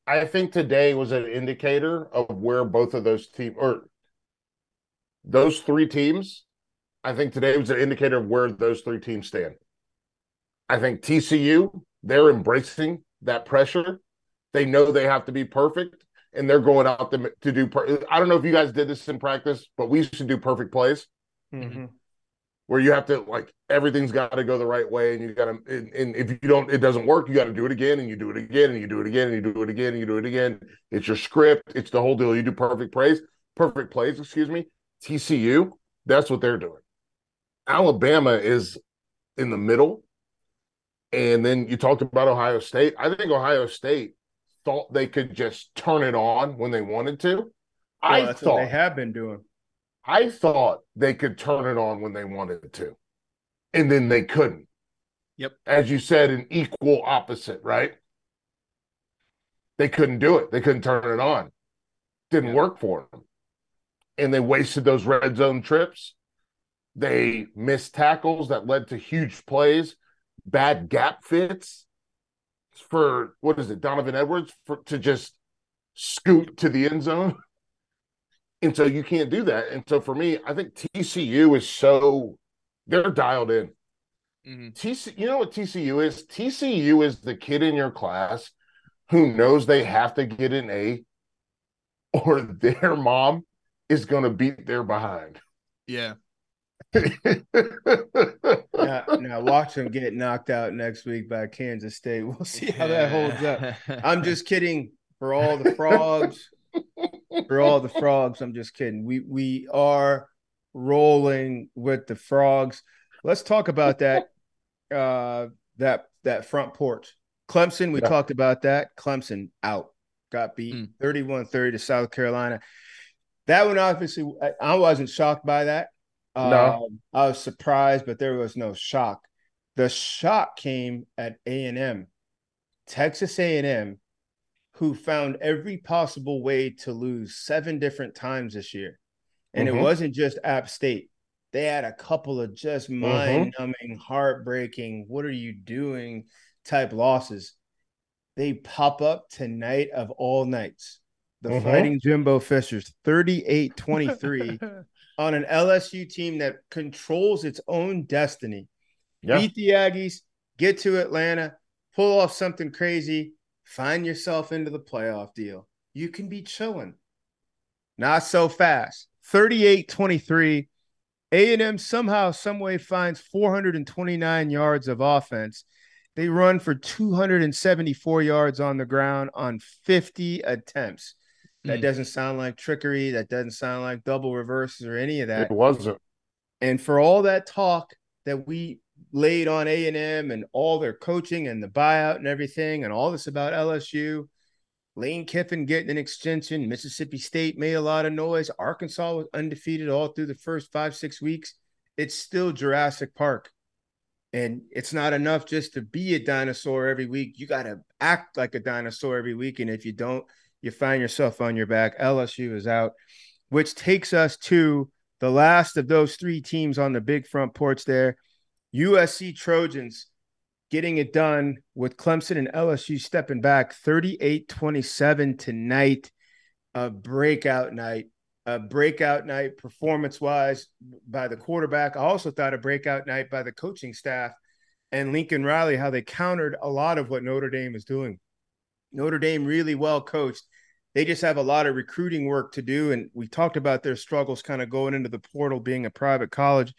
I think today was an indicator of where both of those teams, or those three teams, I think today was an indicator of where those three teams stand. I think TCU, they're embracing that pressure. They know they have to be perfect and they're going out to, to do. Per- I don't know if you guys did this in practice, but we used to do perfect plays mm-hmm. Where you have to, like, everything's got to go the right way. And you got to, and, and if you don't, it doesn't work, you got to do it again and you do it again and you do it again and you do it again and you do it again. It's your script, it's the whole deal. You do perfect plays, perfect plays, excuse me. TCU, that's what they're doing. Alabama is in the middle. And then you talked about Ohio State. I think Ohio State thought they could just turn it on when they wanted to. Well, I thought they have been doing. I thought they could turn it on when they wanted to. And then they couldn't. Yep. As you said, an equal opposite, right? They couldn't do it. They couldn't turn it on. Didn't yep. work for them and they wasted those red zone trips. They missed tackles that led to huge plays, bad gap fits for what is it, Donovan Edwards for to just scoot to the end zone. And so you can't do that. And so for me, I think TCU is so they're dialed in. Mm-hmm. TC, you know what TCU is? TCU is the kid in your class who knows they have to get an A, or their mom is going to beat their behind. Yeah. now, now, watch them get knocked out next week by Kansas State. We'll see how that holds up. I'm just kidding. For all the frogs, for all the frogs, I'm just kidding. We we are rolling with the frogs. Let's talk about that. Uh, that that front porch. Clemson, we yeah. talked about that. Clemson out, got beat mm. 31-30 to South Carolina. That one, obviously, I, I wasn't shocked by that. No. Um, I was surprised, but there was no shock. The shock came at A&M, Texas A&M, who found every possible way to lose seven different times this year. And mm-hmm. it wasn't just App State. They had a couple of just mm-hmm. mind-numbing, mm-hmm. heartbreaking, what are you doing type losses. They pop up tonight of all nights. The mm-hmm. Fighting Jimbo Fishers 38-23 on an LSU team that controls its own destiny. Yeah. Beat the Aggies, get to Atlanta, pull off something crazy, find yourself into the playoff deal. You can be chilling. Not so fast. 38-23. A&M somehow, some way finds 429 yards of offense. They run for 274 yards on the ground on 50 attempts. That mm. doesn't sound like trickery. That doesn't sound like double reverses or any of that. It wasn't. And for all that talk that we laid on A and M and all their coaching and the buyout and everything, and all this about LSU, Lane Kiffin getting an extension. Mississippi State made a lot of noise. Arkansas was undefeated all through the first five six weeks. It's still Jurassic Park. And it's not enough just to be a dinosaur every week. You got to act like a dinosaur every week. And if you don't, you find yourself on your back. LSU is out, which takes us to the last of those three teams on the big front porch there. USC Trojans getting it done with Clemson and LSU stepping back 38 27 tonight. A breakout night, a breakout night performance wise by the quarterback. I also thought a breakout night by the coaching staff and Lincoln Riley, how they countered a lot of what Notre Dame is doing. Notre Dame really well coached. They just have a lot of recruiting work to do. And we talked about their struggles kind of going into the portal, being a private college.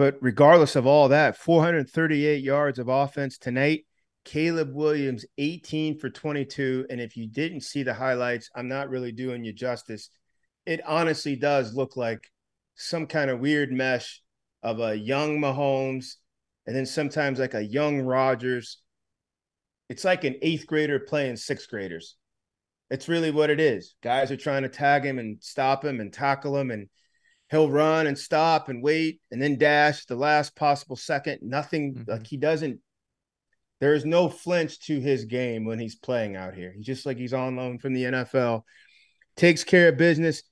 But regardless of all that, 438 yards of offense tonight. Caleb Williams, 18 for 22. And if you didn't see the highlights, I'm not really doing you justice. It honestly does look like some kind of weird mesh of a young Mahomes and then sometimes like a young Rodgers it's like an eighth grader playing sixth graders. It's really what it is. Guys are trying to tag him and stop him and tackle him, and he'll run and stop and wait and then dash the last possible second. Nothing mm-hmm. like he doesn't. There is no flinch to his game when he's playing out here. He's just like he's on loan from the NFL. Takes care of business.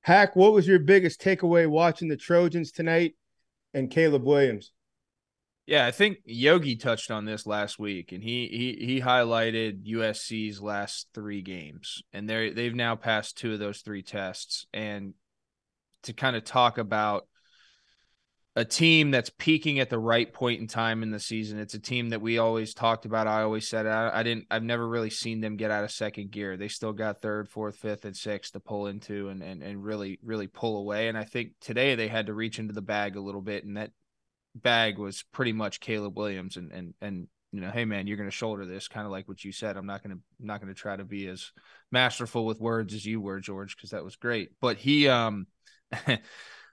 Hack, what was your biggest takeaway watching the Trojans tonight and Caleb Williams? Yeah, I think Yogi touched on this last week, and he he he highlighted USC's last three games, and they they've now passed two of those three tests, and to kind of talk about a team that's peaking at the right point in time in the season. It's a team that we always talked about. I always said I, I didn't. I've never really seen them get out of second gear. They still got third, fourth, fifth, and sixth to pull into and and and really really pull away. And I think today they had to reach into the bag a little bit, and that bag was pretty much Caleb Williams and and and you know, hey man, you're going to shoulder this, kind of like what you said. I'm not going to not going to try to be as masterful with words as you were, George, because that was great. But he, um,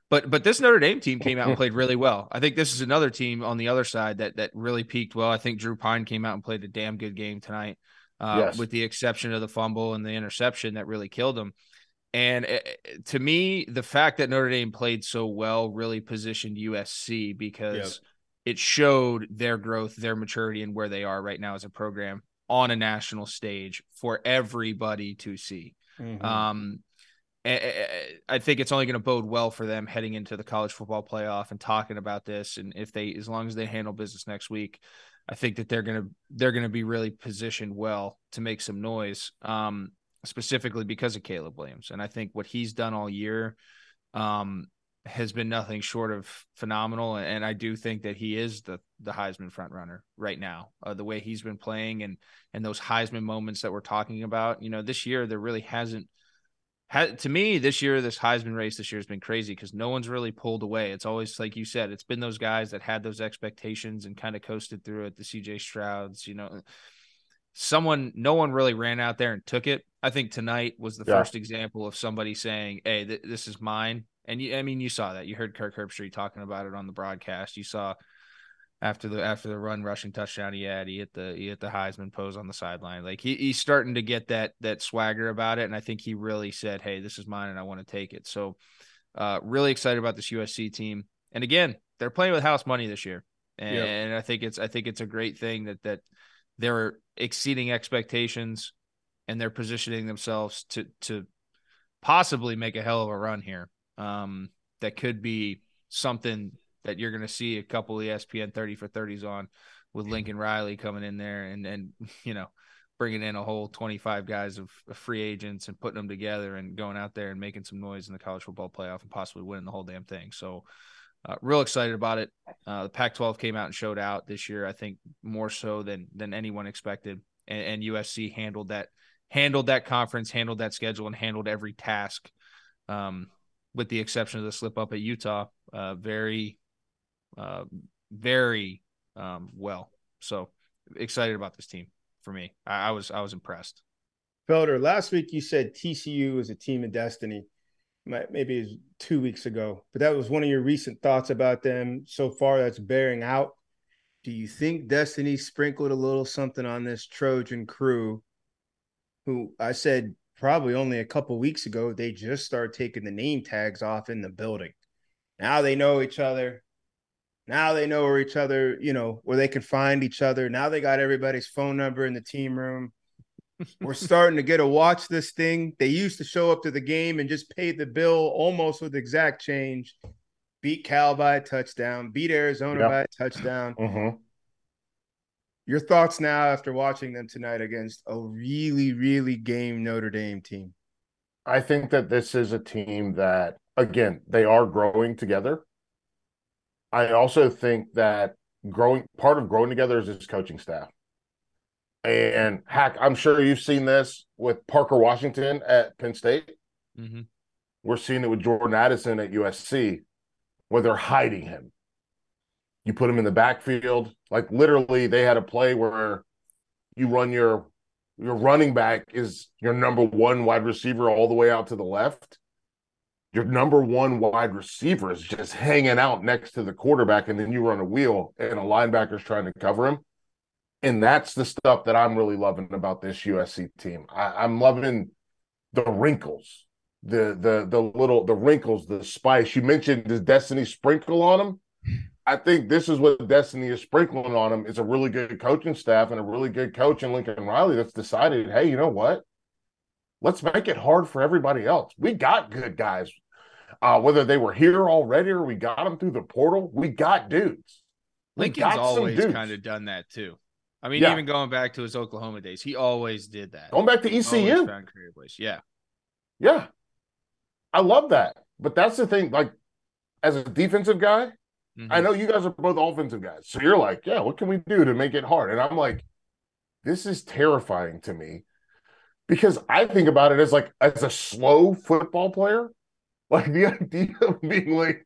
but but this Notre Dame team came out and played really well. I think this is another team on the other side that that really peaked well. I think Drew Pyne came out and played a damn good game tonight, uh, yes. with the exception of the fumble and the interception that really killed him. And eh, eh, to me, the fact that Notre Dame played so well really positioned USC because yep. it showed their growth, their maturity, and where they are right now as a program on a national stage for everybody to see. Mm-hmm. Um, I think it's only going to bode well for them heading into the college football playoff and talking about this. And if they, as long as they handle business next week, I think that they're going to they're going to be really positioned well to make some noise. Um, specifically because of Caleb Williams. And I think what he's done all year um, has been nothing short of phenomenal. And I do think that he is the the Heisman front runner right now. Uh, the way he's been playing and and those Heisman moments that we're talking about. You know, this year there really hasn't. To me, this year, this Heisman race this year has been crazy because no one's really pulled away. It's always like you said, it's been those guys that had those expectations and kind of coasted through it. The CJ Strouds, you know, someone, no one really ran out there and took it. I think tonight was the yeah. first example of somebody saying, "Hey, th- this is mine. And you, I mean, you saw that. You heard Kirk Herbstreit talking about it on the broadcast. You saw after the after the run rushing touchdown he had, he hit the he hit the Heisman pose on the sideline. Like he, he's starting to get that that swagger about it, and I think he really said, "Hey, this is mine, and I want to take it." So, uh, really excited about this USC team. And again, they're playing with house money this year, and, yep. and I think it's I think it's a great thing that that they're exceeding expectations, and they're positioning themselves to to possibly make a hell of a run here. Um, that could be something that you're going to see a couple of ESPN 30 for 30s on with Lincoln Riley coming in there and and you know bringing in a whole 25 guys of, of, free agents and putting them together and going out there and making some noise in the college football playoff and possibly winning the whole damn thing. So uh, real excited about it. Uh, the Pac-12 came out and showed out this year. I think more so than than anyone expected, and, and USC handled that handled that conference, handled that schedule, and handled every task. Um, with the exception of the slip up at Utah, uh, very uh, very um, well. So excited about this team for me. I, I was I was impressed. Felder, last week you said TCU is a team of destiny. Maybe it two weeks ago, but that was one of your recent thoughts about them so far. That's bearing out. Do you think Destiny sprinkled a little something on this Trojan crew? Who I said probably only a couple weeks ago they just started taking the name tags off in the building. Now they know each other. Now they know where each other, you know, where they can find each other. Now they got everybody's phone number in the team room. We're starting to get to watch this thing. They used to show up to the game and just pay the bill almost with exact change. Beat Cal by a touchdown, beat Arizona yep. by a touchdown. Mm-hmm. Your thoughts now after watching them tonight against a really, really game Notre Dame team? I think that this is a team that, again, they are growing together. I also think that growing part of growing together is his coaching staff. And hack, I'm sure you've seen this with Parker Washington at Penn State. Mm-hmm. We're seeing it with Jordan Addison at USC, where they're hiding him. You put him in the backfield, like literally, they had a play where you run your your running back is your number one wide receiver all the way out to the left your number one wide receiver is just hanging out next to the quarterback, and then you run a wheel and a linebacker's trying to cover him. And that's the stuff that I'm really loving about this USC team. I, I'm loving the wrinkles, the the the little the wrinkles, the spice. You mentioned does Destiny sprinkle on them? I think this is what Destiny is sprinkling on them is a really good coaching staff and a really good coach in Lincoln Riley that's decided, hey, you know what? Let's make it hard for everybody else. We got good guys uh, whether they were here already or we got them through the portal, we got dudes. We Lincoln's always kind of done that too. I mean, yeah. even going back to his Oklahoma days, he always did that. Going back to ECU, found creative ways. Yeah, yeah, I love that. But that's the thing. Like, as a defensive guy, mm-hmm. I know you guys are both offensive guys, so you're like, yeah, what can we do to make it hard? And I'm like, this is terrifying to me because I think about it as like as a slow football player. Like the idea of being like,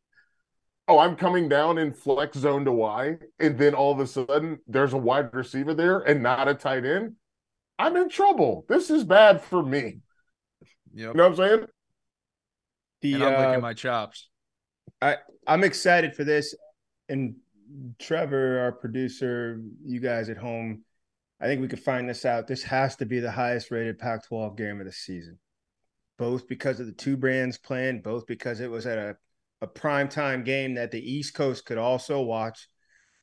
oh, I'm coming down in flex zone to Y, and then all of a sudden there's a wide receiver there and not a tight end. I'm in trouble. This is bad for me. Yep. You know what I'm saying? The, and I'm uh, licking my chops. I I'm excited for this, and Trevor, our producer, you guys at home, I think we could find this out. This has to be the highest rated Pac-12 game of the season both because of the two brands playing, both because it was at a, a prime time game that the East Coast could also watch.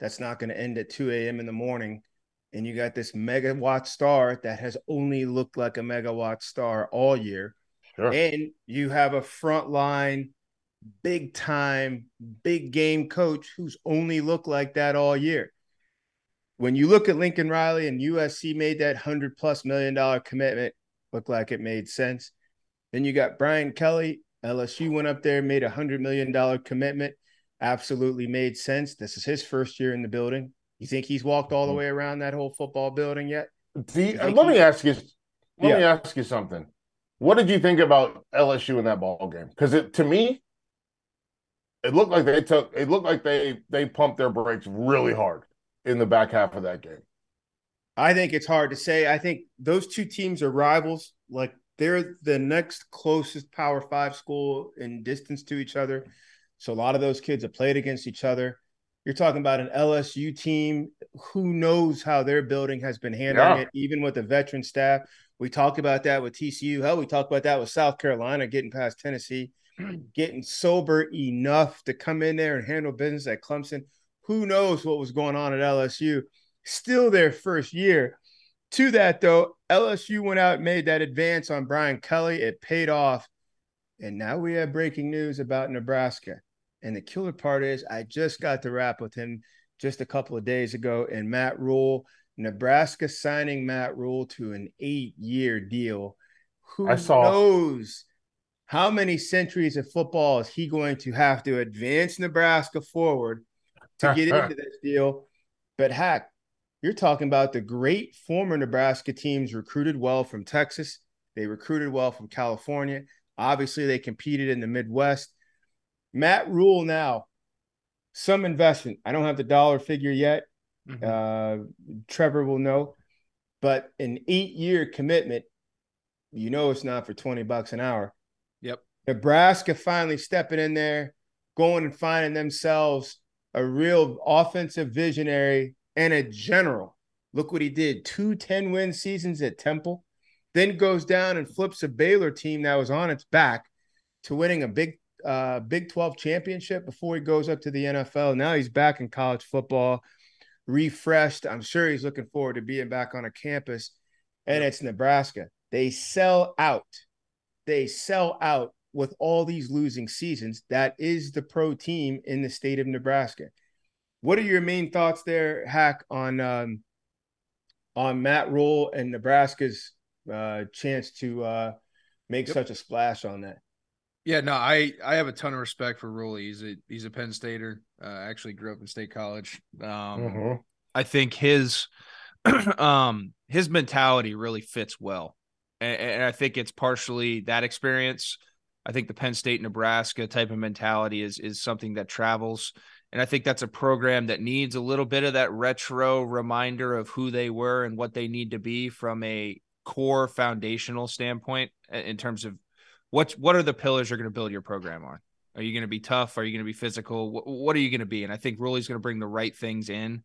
That's not going to end at 2 a.m. in the morning. And you got this megawatt star that has only looked like a megawatt star all year. Sure. And you have a frontline, big time, big game coach who's only looked like that all year. When you look at Lincoln Riley and USC made that hundred plus million dollar commitment, look like it made sense. Then you got Brian Kelly. LSU went up there, made a hundred million dollar commitment. Absolutely made sense. This is his first year in the building. You think he's walked all the mm-hmm. way around that whole football building yet? Uh, let me ask you. Let yeah. me ask you something. What did you think about LSU in that ball game? Because it to me, it looked like they took. It looked like they they pumped their brakes really hard in the back half of that game. I think it's hard to say. I think those two teams are rivals. Like they're the next closest Power Five school in distance to each other. So a lot of those kids have played against each other. You're talking about an LSU team. Who knows how their building has been handling yeah. it, even with the veteran staff. We talked about that with TCU. Hell, we talked about that with South Carolina getting past Tennessee, getting sober enough to come in there and handle business at Clemson. Who knows what was going on at LSU? Still their first year. To that, though, LSU went out and made that advance on Brian Kelly. It paid off. And now we have breaking news about Nebraska. And the killer part is, I just got to rap with him just a couple of days ago. And Matt Rhule, Nebraska signing Matt Rhule to an eight year deal. Who I saw. knows how many centuries of football is he going to have to advance Nebraska forward to get into this deal? But heck, you're talking about the great former Nebraska teams recruited well from Texas. They recruited well from California. Obviously, they competed in the Midwest. Matt Rhule now, some investment. I don't have the dollar figure yet. Mm-hmm. Uh, Trevor will know, but an eight-year commitment. You know, it's not for twenty bucks an hour. Yep. Nebraska finally stepping in there, going and finding themselves a real offensive visionary and a general. Look what he did: two 10 win seasons at Temple, then goes down and flips a Baylor team that was on its back to winning a Big uh, Big 12 championship before he goes up to the NFL. Now he's back in college football, refreshed. I'm sure he's looking forward to being back on a campus, and it's Nebraska. They sell out. They sell out with all these losing seasons. That is the pro team in the state of Nebraska. What are your main thoughts there, Hack, on um, on Matt Rhule and Nebraska's uh, chance to uh, make yep. such a splash on that? Yeah, no, I I have a ton of respect for Rhule. He's a he's a Penn Stater. Uh, actually grew up in State College. Um, mm-hmm. I think his um his mentality really fits well, and, and, I think it's partially that experience. I think the Penn State Nebraska type of mentality is is something that travels, and I think that's a program that needs a little bit of that retro reminder of who they were and what they need to be from a core foundational standpoint in terms of what what are the pillars you're going to build your program on? Are you going to be tough? Are you going to be physical? What, what are you going to be? And I think Rhule's going to bring the right things in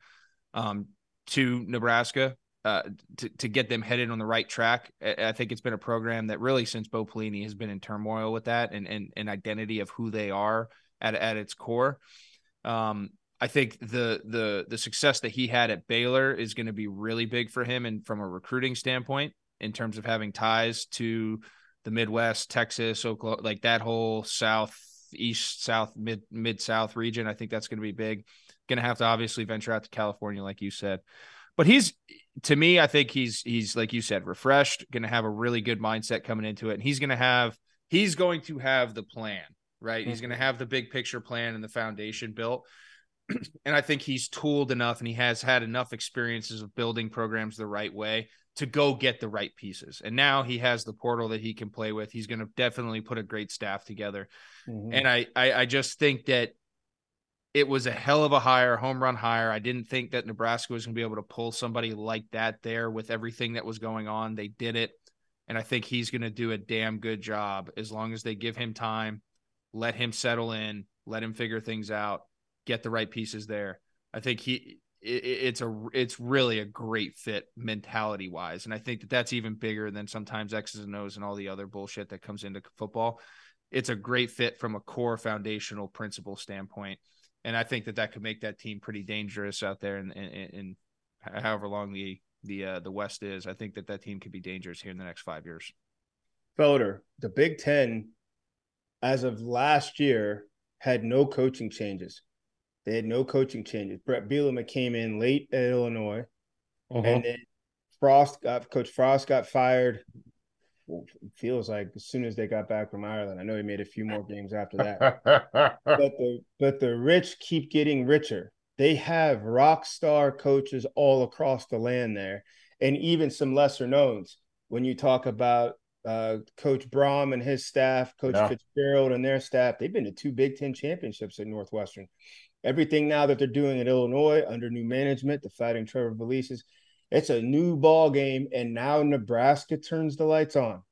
um, to Nebraska uh, to to get them headed on the right track. I think it's been a program that really since Bo Pelini has been in turmoil with that and and and identity of who they are at at its core. Um, I think the the the success that he had at Baylor is going to be really big for him and from a recruiting standpoint in terms of having ties to the Midwest, Texas, Oklahoma, like that whole South, East, South, Mid, Mid South region. I think that's going to be big. Going to have to obviously venture out to California, like you said. But he's, to me, I think he's he's like you said, refreshed. Going to have a really good mindset coming into it, and he's going to have he's going to have the plan, right? Mm-hmm. He's going to have the big picture plan and the foundation built. and I think he's tooled enough, and he has had enough experiences of building programs the right way to go get the right pieces. And now he has the portal that he can play with. He's going to definitely put a great staff together. Mm-hmm. And I, I, I just think that it was a hell of a hire, home run hire. I didn't think that Nebraska was going to be able to pull somebody like that there with everything that was going on. They did it. And I think he's going to do a damn good job as long as they give him time, let him settle in, let him figure things out, get the right pieces there. I think he it, it's a it's really a great fit mentality wise, and I think that that's even bigger than sometimes X's and O's and all the other bullshit that comes into football. It's a great fit from a core foundational principle standpoint, and I think that that could make that team pretty dangerous out there. And in, in, in, however long the the uh, the West is, I think that that team could be dangerous here in the next five years. Felder, the Big Ten, as of last year, had no coaching changes. They had no coaching changes. Bret Bielema came in late at Illinois, uh-huh. and then Frost got Coach Frost got fired. Well, feels like as soon as they got back from Ireland. I know he made a few more games after that. but the but the rich keep getting richer. They have rock star coaches all across the land there, and even some lesser knowns. When you talk about uh, Coach Brohm and his staff, Coach yeah. Fitzgerald and their staff, they've been to two Big Ten championships at Northwestern everything now that they're doing at Illinois under new management, the fighting Trevor Valises, it's a new ball game. And now Nebraska turns the lights on.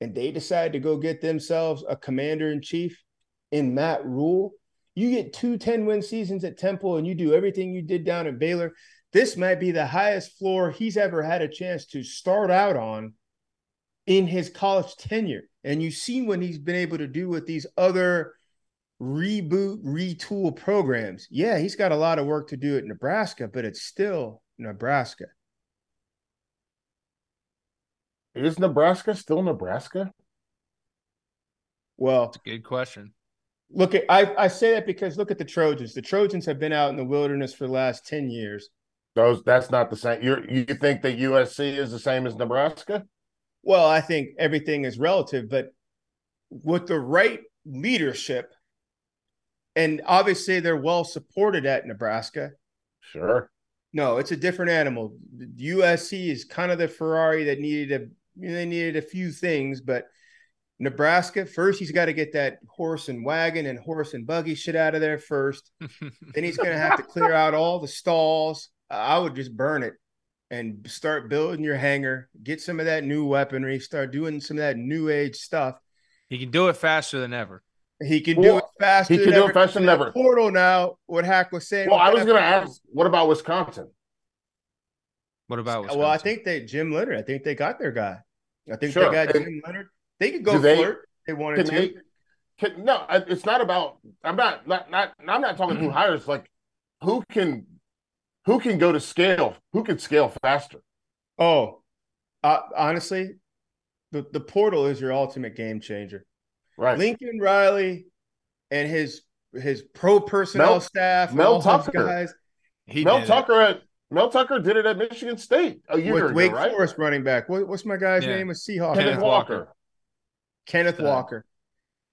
and they decide to go get themselves a commander in chief in Matt Rhule. you get two 10 win seasons at Temple and you do everything you did down at Baylor. This might be the highest floor he's ever had a chance to start out on in his college tenure. And you see seen what he's been able to do with these other reboot, retool programs. Yeah, he's got a lot of work to do at Nebraska, but it's still Nebraska. Is Nebraska still Nebraska? Well, it's a good question. Look at I, I say that because look at the Trojans. The Trojans have been out in the wilderness for the last 10 years. Those that's not the same. You you think that USC is the same as Nebraska? Well, I think everything is relative, but with the right leadership, and obviously they're well supported at Nebraska. Sure. No, it's a different animal. USC is kind of the Ferrari that needed a they needed a few things, but Nebraska first he's got to get that horse and wagon and horse and buggy shit out of there first. then he's going to have to clear out all the stalls. I would just burn it and start building your hangar, get some of that new weaponry, start doing some of that new age stuff. He can do it faster than ever. He can well, do it faster. He can do it faster than ever. Portal now. What Hack was saying. Well, I was going to ask, what about Wisconsin? What about Wisconsin? Well, I think they Jim Leonhard. I think they got their guy. I think sure. they got and Jim Leonhard. They could go they, flirt. They wanted to. They, can, no, it's not about. I'm not. Not. Not. I'm not talking who hires. Like, who can, who can go to scale? Who can scale faster? Oh, uh, honestly, the the portal is your ultimate game changer. Right. Lincoln Riley and his his pro personnel Mel, staff, Mel Tucker, guys. He Mel Tucker it. at Mel Tucker did it at Michigan State a year With ago, Wake right? Forest running back. What, what's my guy's yeah. name? A Seahawk. Kenneth, Kenneth Walker. Walker. Kenneth Walker.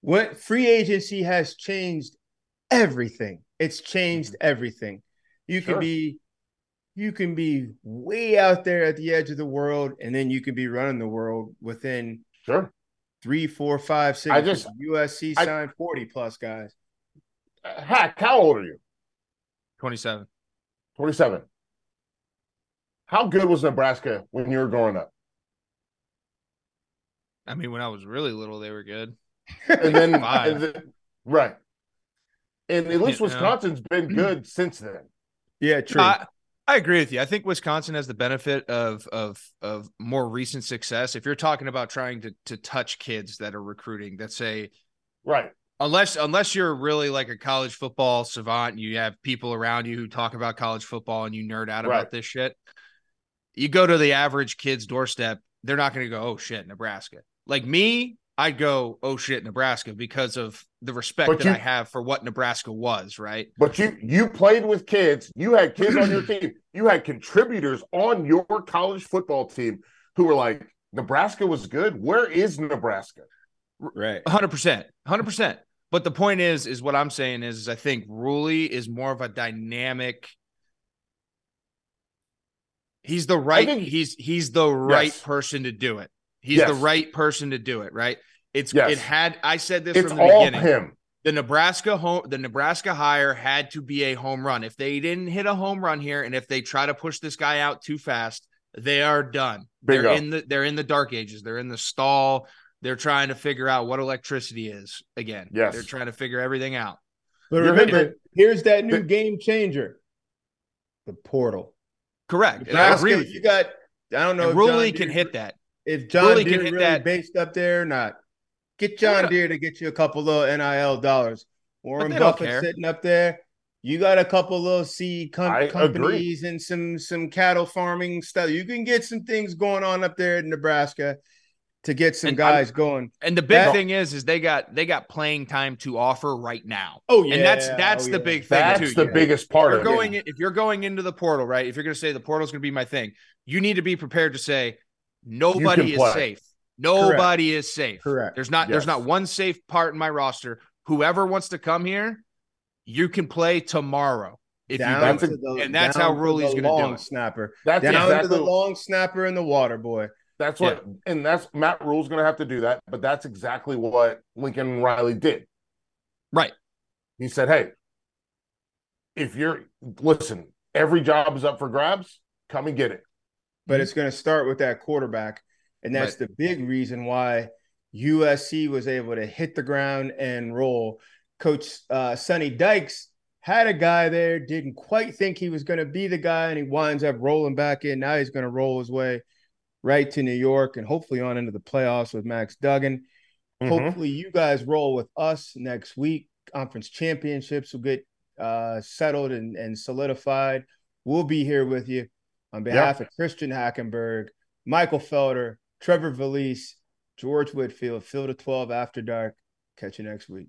What free agency has changed everything. It's changed mm-hmm. everything. You sure. can be you can be way out there at the edge of the world, and then you can be running the world within sure three, four, five, six. I just USC signed I, 40 plus guys. Uh, Hack, how old are you? 27. 27. How good was Nebraska when you were growing up? I mean, when I was really little, they were good. And then, and then right. And at least Wisconsin's been good since then. Yeah, true. I, I agree with you. I think Wisconsin has the benefit of of of more recent success. If you're talking about trying to to touch kids that are recruiting, that say, right, unless unless you're really like a college football savant, and you have people around you who talk about college football and you nerd out right. about this shit. You go to the average kid's doorstep, they're not going to go, "Oh shit, Nebraska." Like me, I'd go, "Oh shit, Nebraska," because of the respect but that you, I have for what Nebraska was, right? But you you played with kids, you had kids on your team, you had contributors on your college football team who were like, Nebraska was good. Where is Nebraska? Right. 100%. 100%. But the point is, is what I'm saying is, is I think Rhule is more of a dynamic. He's the right. Think, he's he's the right yes. person to do it. He's yes. the right person to do it. Right. It's yes. it had I said this it's from the all beginning. Him. The Nebraska home the Nebraska hire had to be a home run. If they didn't hit a home run here and if they try to push this guy out too fast, they are done. Bingo. They're in the they're in the dark ages. They're in the stall. They're trying to figure out what electricity is again. Yes. They're trying to figure everything out. But remember, here's that new game changer. The portal. Correct. And I agree with you. you got I don't know. And Rhule can hit that. If John Rhule Deere really that. based up there or not. Get John Deere to get you a couple little NIL dollars. Warren Buffett sitting up there. You got a couple little seed com- companies agree. and some some cattle farming stuff. You can get some things going on up there in Nebraska to get some and guys I'm, going. And the big that, thing is, is they got they got playing time to offer right now. Oh yeah, and that's that's oh, the yeah. big thing. That's too. the biggest part. If you're going if you're going into the portal, right? If you're going to say the portal is going to be my thing, you need to be prepared to say nobody is safe. Nobody Correct. is safe. Correct. There's not yes. there's not one safe part in my roster. Whoever wants to come here, you can play tomorrow. If down you the, and that's how Rhule's going to do it. Snapper. That's down exactly, to the long snapper and the water boy. That's what, yeah. and that's Matt Rhule's going to have to do that. But that's exactly what Lincoln Riley did. Right. He said, "Hey, if you're listen, every job is up for grabs. Come and get it." But it's going to start with that quarterback and that's right. the big reason why USC was able to hit the ground and roll. Coach uh, Sonny Dykes had a guy there, didn't quite think he was going to be the guy, and he winds up rolling back in. Now he's going to roll his way right to New York and hopefully on into the playoffs with Max Duggan. Mm-hmm. Hopefully, you guys roll with us next week. Conference championships will get uh, settled and, and solidified. We'll be here with you on behalf of Christian Hackenberg, Michael Felder, Trevor Valise, George Whitfield, Field of 12 After Dark. Catch you next week.